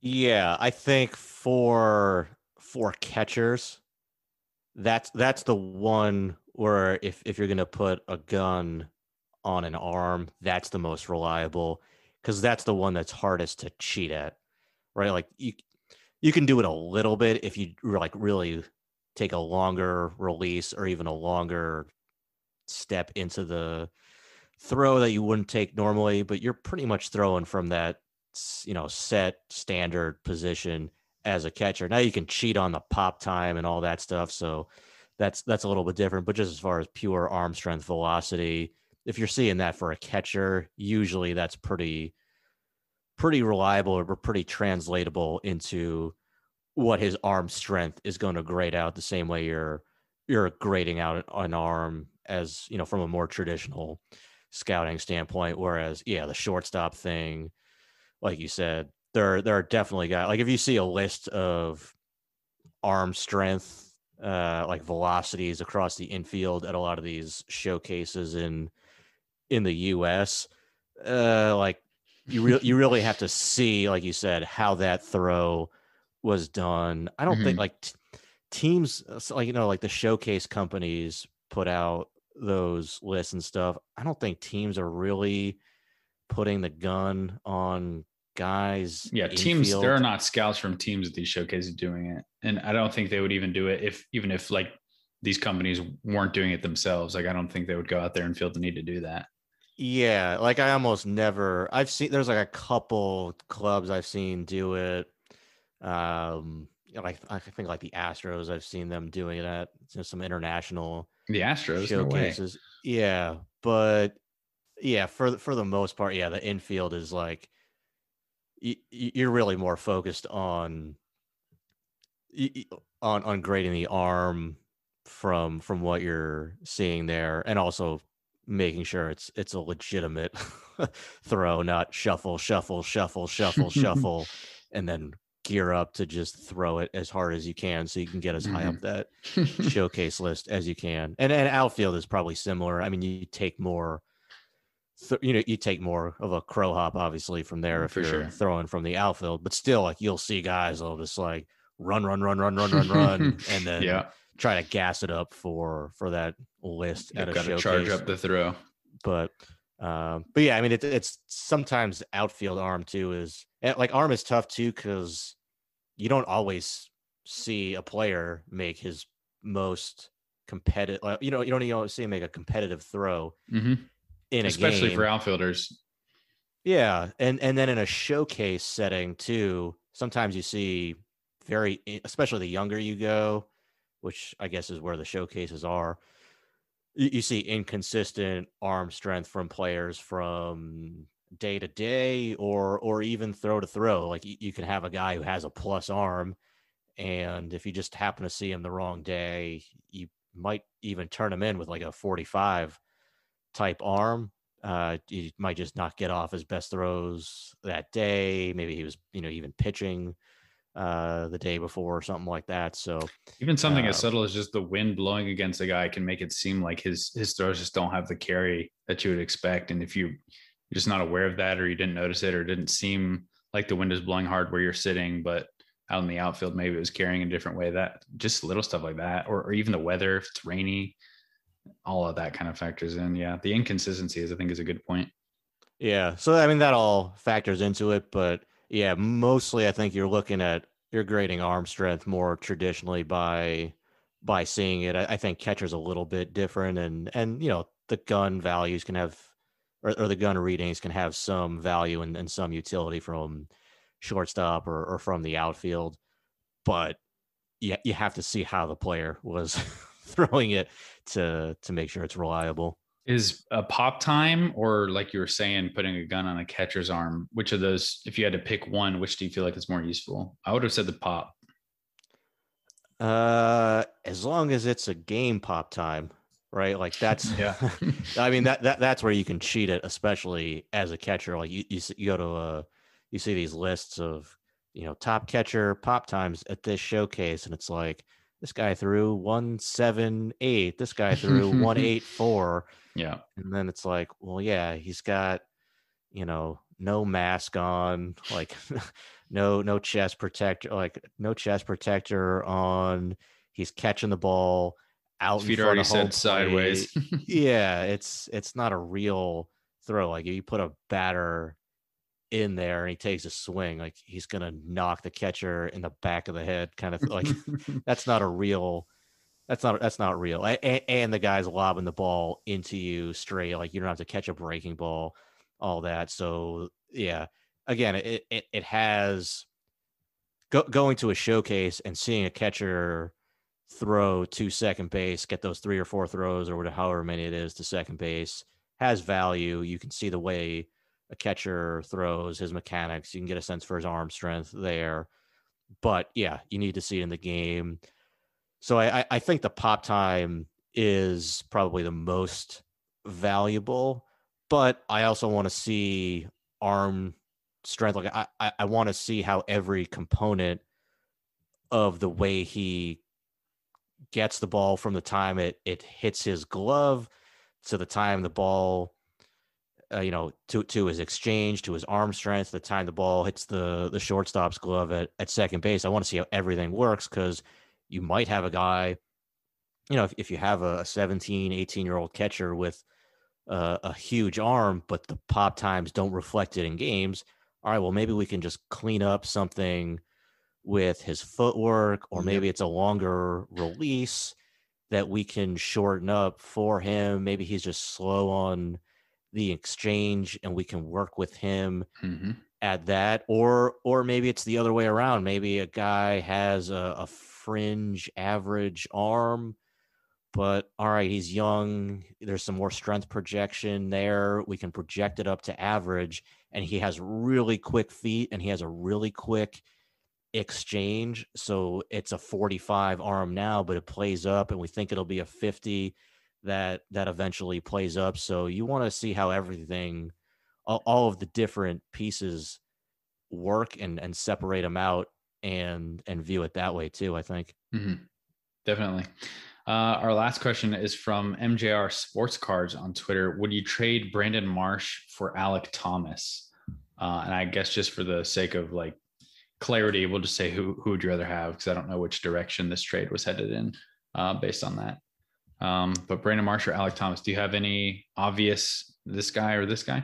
Yeah, I think for for catchers, that's that's the one where if if you're gonna put a gun on an arm, that's the most reliable because that's the one that's hardest to cheat at, right? Like you, you can do it a little bit if you like really take a longer release or even a longer step into the throw that you wouldn't take normally, but you're pretty much throwing from that, you know, set standard position as a catcher. Now you can cheat on the pop time and all that stuff. So that's that's a little bit different. But just as far as pure arm strength velocity, if you're seeing that for a catcher, usually that's pretty pretty reliable or pretty translatable into what his arm strength is going to grade out the same way you're you're grading out an arm as you know from a more traditional scouting standpoint. Whereas yeah the shortstop thing like you said there there are definitely guys like if you see a list of arm strength uh like velocities across the infield at a lot of these showcases in in the US, uh, like you really you really have to see, like you said, how that throw was done. I don't mm-hmm. think like t- teams uh, like you know like the showcase companies put out those lists and stuff. I don't think teams are really putting the gun on guys. Yeah, teams. There are not scouts from teams at these showcases doing it, and I don't think they would even do it if even if like these companies weren't doing it themselves. Like I don't think they would go out there and feel the need to do that. Yeah, like I almost never. I've seen there's like a couple clubs I've seen do it. Um, like I think like the Astros, I've seen them doing it at you know, some international the Astros showcases. No yeah, but yeah, for for the most part, yeah, the infield is like you're really more focused on on on grading the arm from from what you're seeing there, and also making sure it's it's a legitimate throw, not shuffle, shuffle, shuffle, shuffle, shuffle, and then gear up to just throw it as hard as you can so you can get as high mm-hmm. up that showcase list as you can. And and outfield is probably similar. I mean, you take more th- you know, you take more of a crow hop obviously from there if For you're sure. throwing from the outfield, but still like you'll see guys will just like run, run, run, run, run, run, run, and then yeah try to gas it up for for that list You've at a got to charge up the throw. But um, but yeah, I mean, it, it's sometimes outfield arm too is like arm is tough too because you don't always see a player make his most competitive. Like you know, you don't even see him make a competitive throw mm-hmm. in especially for outfielders. Yeah, and and then in a showcase setting too, sometimes you see very, especially the younger you go, which I guess is where the showcases are. You, you see inconsistent arm strength from players from day to day, or or even throw to throw. Like you, you can have a guy who has a plus arm, and if you just happen to see him the wrong day, you might even turn him in with like a forty-five type arm uh, he might just not get off his best throws that day. Maybe he was, you know, even pitching uh, the day before or something like that. So even something uh, as subtle as just the wind blowing against a guy can make it seem like his his throws just don't have the carry that you would expect. And if you you're just not aware of that, or you didn't notice it, or didn't seem like the wind is blowing hard where you're sitting, but out in the outfield maybe it was carrying a different way. That just little stuff like that, or or even the weather if it's rainy all of that kind of factors in. Yeah, the inconsistencies I think is a good point. Yeah, so I mean that all factors into it, but yeah, mostly I think you're looking at you're grading arm strength more traditionally by by seeing it. I, I think catcher's a little bit different, and and you know the gun values can have or, or the gun readings can have some value and, and some utility from shortstop or, or from the outfield, but yeah, you have to see how the player was throwing it to to make sure it's reliable. Is a pop time or like you were saying, putting a gun on a catcher's arm? Which of those, if you had to pick one, which do you feel like is more useful? I would have said the pop. Uh, as long as it's a game pop time, right? Like that's yeah. I mean that that that's where you can cheat it, especially as a catcher. Like you you, you go to a you see these lists of you know top catcher pop times at this showcase, and it's like this guy threw 178 this guy threw 184 yeah. And then it's like well yeah he's got you know no mask on like no no chest protector like no chest protector on. He's catching the ball out feet already said sideways. yeah it's it's not a real throw. Like if you put a batter in there and he takes a swing, like he's gonna knock the catcher in the back of the head, kind of like that's not a real. That's not that's not real. And, and, the guy's lobbing the ball into you straight, like you don't have to catch a breaking ball, all that. So yeah, again, it it, it has go, going to a showcase and seeing a catcher throw to second base, get those three or four throws or whatever, however many it is to second base has value. You can see the way a catcher throws, his mechanics. You can get a sense for his arm strength there. But yeah, you need to see it in the game. So I, I think the pop time is probably the most valuable, but I also want to see arm strength. Like I, I, want to see how every component of the way he gets the ball from the time it it hits his glove to the time the ball uh, you know, to to his exchange, to his arm strength, the time the ball hits the the shortstop's glove at, at second base. I want to see how everything works because you might have a guy, you know, if, if you have a 17, 18 year old catcher with uh, a huge arm, but the pop times don't reflect it in games. All right, well, maybe we can just clean up something with his footwork, or maybe it's a longer release that we can shorten up for him. Maybe he's just slow on the exchange and we can work with him mm-hmm. at that or or maybe it's the other way around maybe a guy has a, a fringe average arm but all right he's young. There's some more strength projection there. We can project it up to average and he has really quick feet and he has a really quick exchange. So it's a 45 arm now but it plays up and we think it'll be a 50 that that eventually plays up. So you want to see how everything, all, of the different pieces work and and separate them out and and view it that way too. I think mm-hmm. definitely. Uh, our last question is from MJR Sports Cards on Twitter. Would you trade Brandon Marsh for Alek Thomas? Uh, and I guess just for the sake of like clarity, we'll just say who who would you rather have because I don't know which direction this trade was headed in uh, based on that. Um, but Brandon Marsh or Alek Thomas, do you have any obvious this guy or this guy?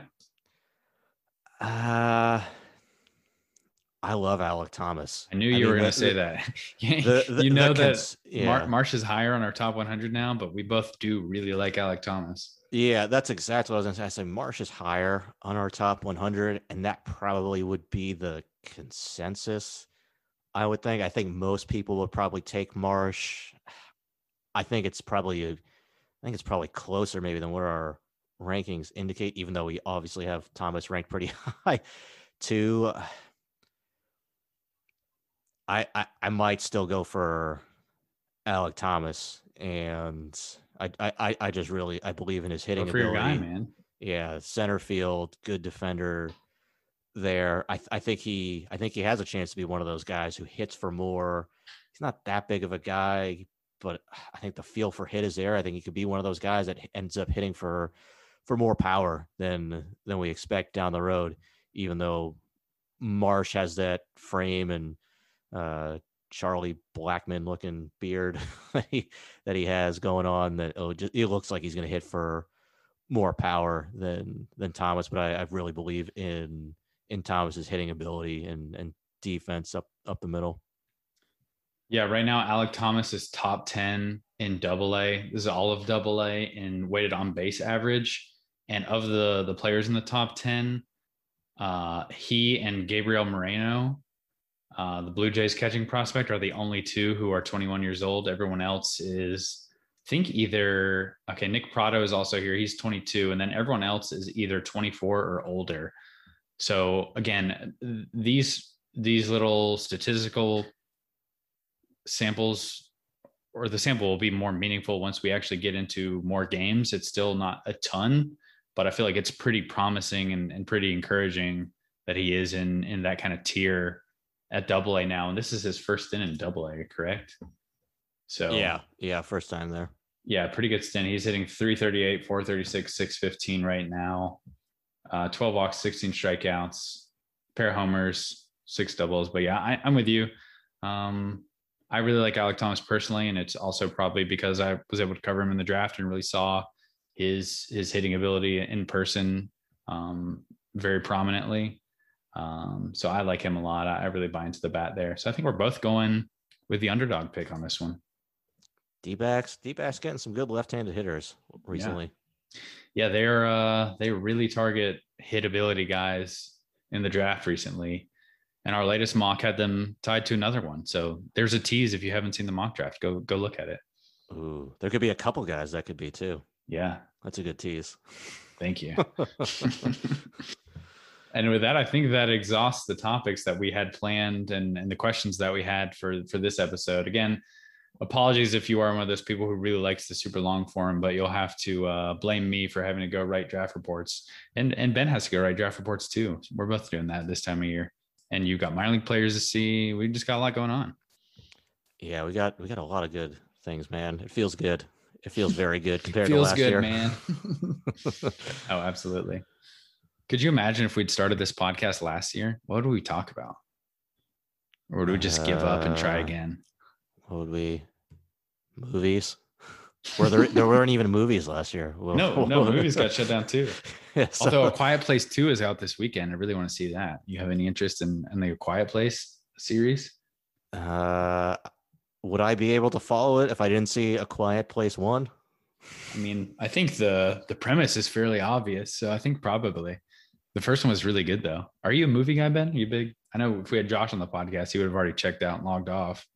Uh, I love Alek Thomas. I knew you I were going to say that. the, the, you know that cons- yeah. Mar- Marsh is higher on our top 100 now, but we both do really like Alek Thomas. Yeah, that's exactly what I was going to say. I say Marsh is higher on our top 100, and that probably would be the consensus. I would think. I think most people would probably take Marsh. I think it's probably a, I think it's probably closer maybe than where our rankings indicate, even though we obviously have Thomas ranked pretty high. Too. I, I, I might still go for Alek Thomas, and I, I, I just really I believe in his hitting ability. Guy, man. Yeah, center field, good defender. There, I, I think he, I think he has a chance to be one of those guys who hits for more. He's not that big of a guy, but I think the feel for hit is there. I think he could be one of those guys that ends up hitting for, for more power than than we expect down the road. Even though Marsh has that frame and uh, Charlie Blackmon looking beard that he has going on that oh just it looks like he's going to hit for more power than than Thomas but I, I really believe in in Thomas's hitting ability and and defense up up the middle. Yeah, right now Alek Thomas is top 10 in double A. This is all of double A in weighted on base average. And of the the players in the top 10, uh, he and Gabriel Moreno uh, the Blue Jays catching prospect are the only two who are 21 years old. Everyone else is, I think, either okay. Nick Pratto is also here. He's 22, and then everyone else is either 24 or older. So again, these these little statistical samples or the sample will be more meaningful once we actually get into more games. It's still not a ton, but I feel like it's pretty promising and, and pretty encouraging that he is in in that kind of tier at double A now, and this is his first stint in double A, correct? So yeah, yeah, first time there. Yeah, pretty good stint. He's hitting 338, 436, 615 right now. Uh, 12 walks, 16 strikeouts, pair of homers, six doubles. But yeah, I, am with you. Um, I really like Alek Thomas personally, and it's also probably because I was able to cover him in the draft and really saw his his hitting ability in person um, very prominently. Um, so I like him a lot. I really buy into the bat there. So I think we're both going with the underdog pick on this one. D backs, D backs getting some good left handed hitters recently. Yeah. yeah, they're uh they really target hit ability guys in the draft recently. And our latest mock had them tied to another one. So there's a tease if you haven't seen the mock draft. Go go look at it. Ooh, there could be a couple guys that could be too. Yeah. That's a good tease. Thank you. and with that, I think that exhausts the topics that we had planned and, and the questions that we had for for this episode. Again, apologies if you are one of those people who really likes the super long form, but you'll have to uh, blame me for having to go write draft reports. And and Ben has to go write draft reports too. We're both doing that this time of year. And you've got minor league players to see. We just got a lot going on. Yeah, we got we got a lot of good things, man. It feels good. It feels very good compared to last good, year. man. oh, absolutely. Could you imagine if we'd started this podcast last year? What would we talk about? Or would we just give up and try uh, again? What would we? Movies? Were there there weren't even movies last year? Well, no, no, movies got shut down too. Yeah, so. Although A Quiet Place Two is out this weekend, I really want to see that. You have any interest in in the Quiet Place series? Uh, would I be able to follow it if I didn't see A Quiet Place One? I mean, I think the the premise is fairly obvious, so I think probably. The first one was really good though. Are you a movie guy, Ben? Are you big? I know if we had Josh on the podcast, he would have already checked out and logged off.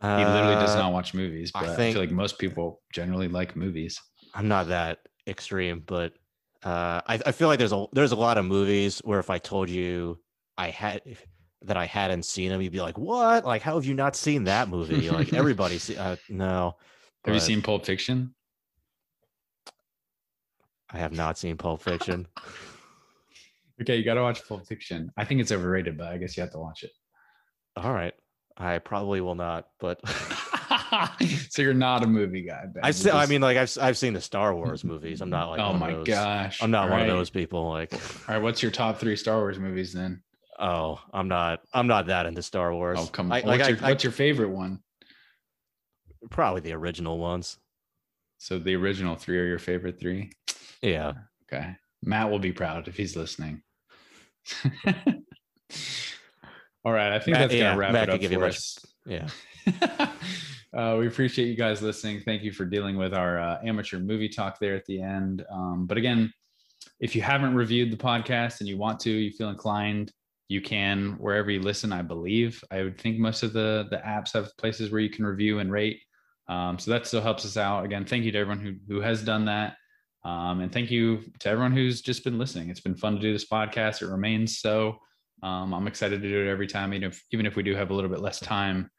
He literally does uh, not watch movies, but I, think, I feel like most people generally like movies. I'm not that extreme, but uh, I, I feel like there's a there's a lot of movies where if I told you I had that I hadn't seen them, you'd be like, "What? Like, how have you not seen that movie? Like, everybody see? Uh, no." Have but, you seen Pulp Fiction? I have not seen Pulp Fiction. okay, you got to watch Pulp Fiction. I think it's overrated, but I guess you have to watch it. All right. I probably will not, but so you're not a movie guy. Ben. I just... I mean, like I've I've seen the Star Wars movies. I'm not like oh my those, gosh, I'm not All one right. of those people. Like, all right, what's your top three Star Wars movies then? Oh, I'm not. I'm not that into Star Wars. Oh come on. I, like, what's, your, I, what's your favorite one? Probably the original ones. So the original three are your favorite three. Yeah. Okay. Matt will be proud if he's listening. All right, I think Matt, that's gonna wrap Matt it up for us. Much, yeah. uh, we appreciate you guys listening. Thank you for dealing with our uh, amateur movie talk there at the end. Um, but again, if you haven't reviewed the podcast and you want to, you feel inclined, you can wherever you listen. I believe I would think most of the the apps have places where you can review and rate. Um, so that still helps us out. Again, thank you to everyone who who has done that. Um, and thank you to everyone who's just been listening. It's been fun to do this podcast. It remains so. Um, I'm excited to do it every time, even if, even if we do have a little bit less time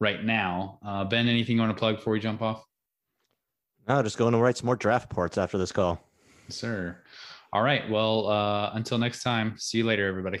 right now. Uh, ben, anything you want to plug before we jump off? No, just going to write some more draft reports after this call. Yes, sir. All right. Well, uh, until next time, see you later, everybody.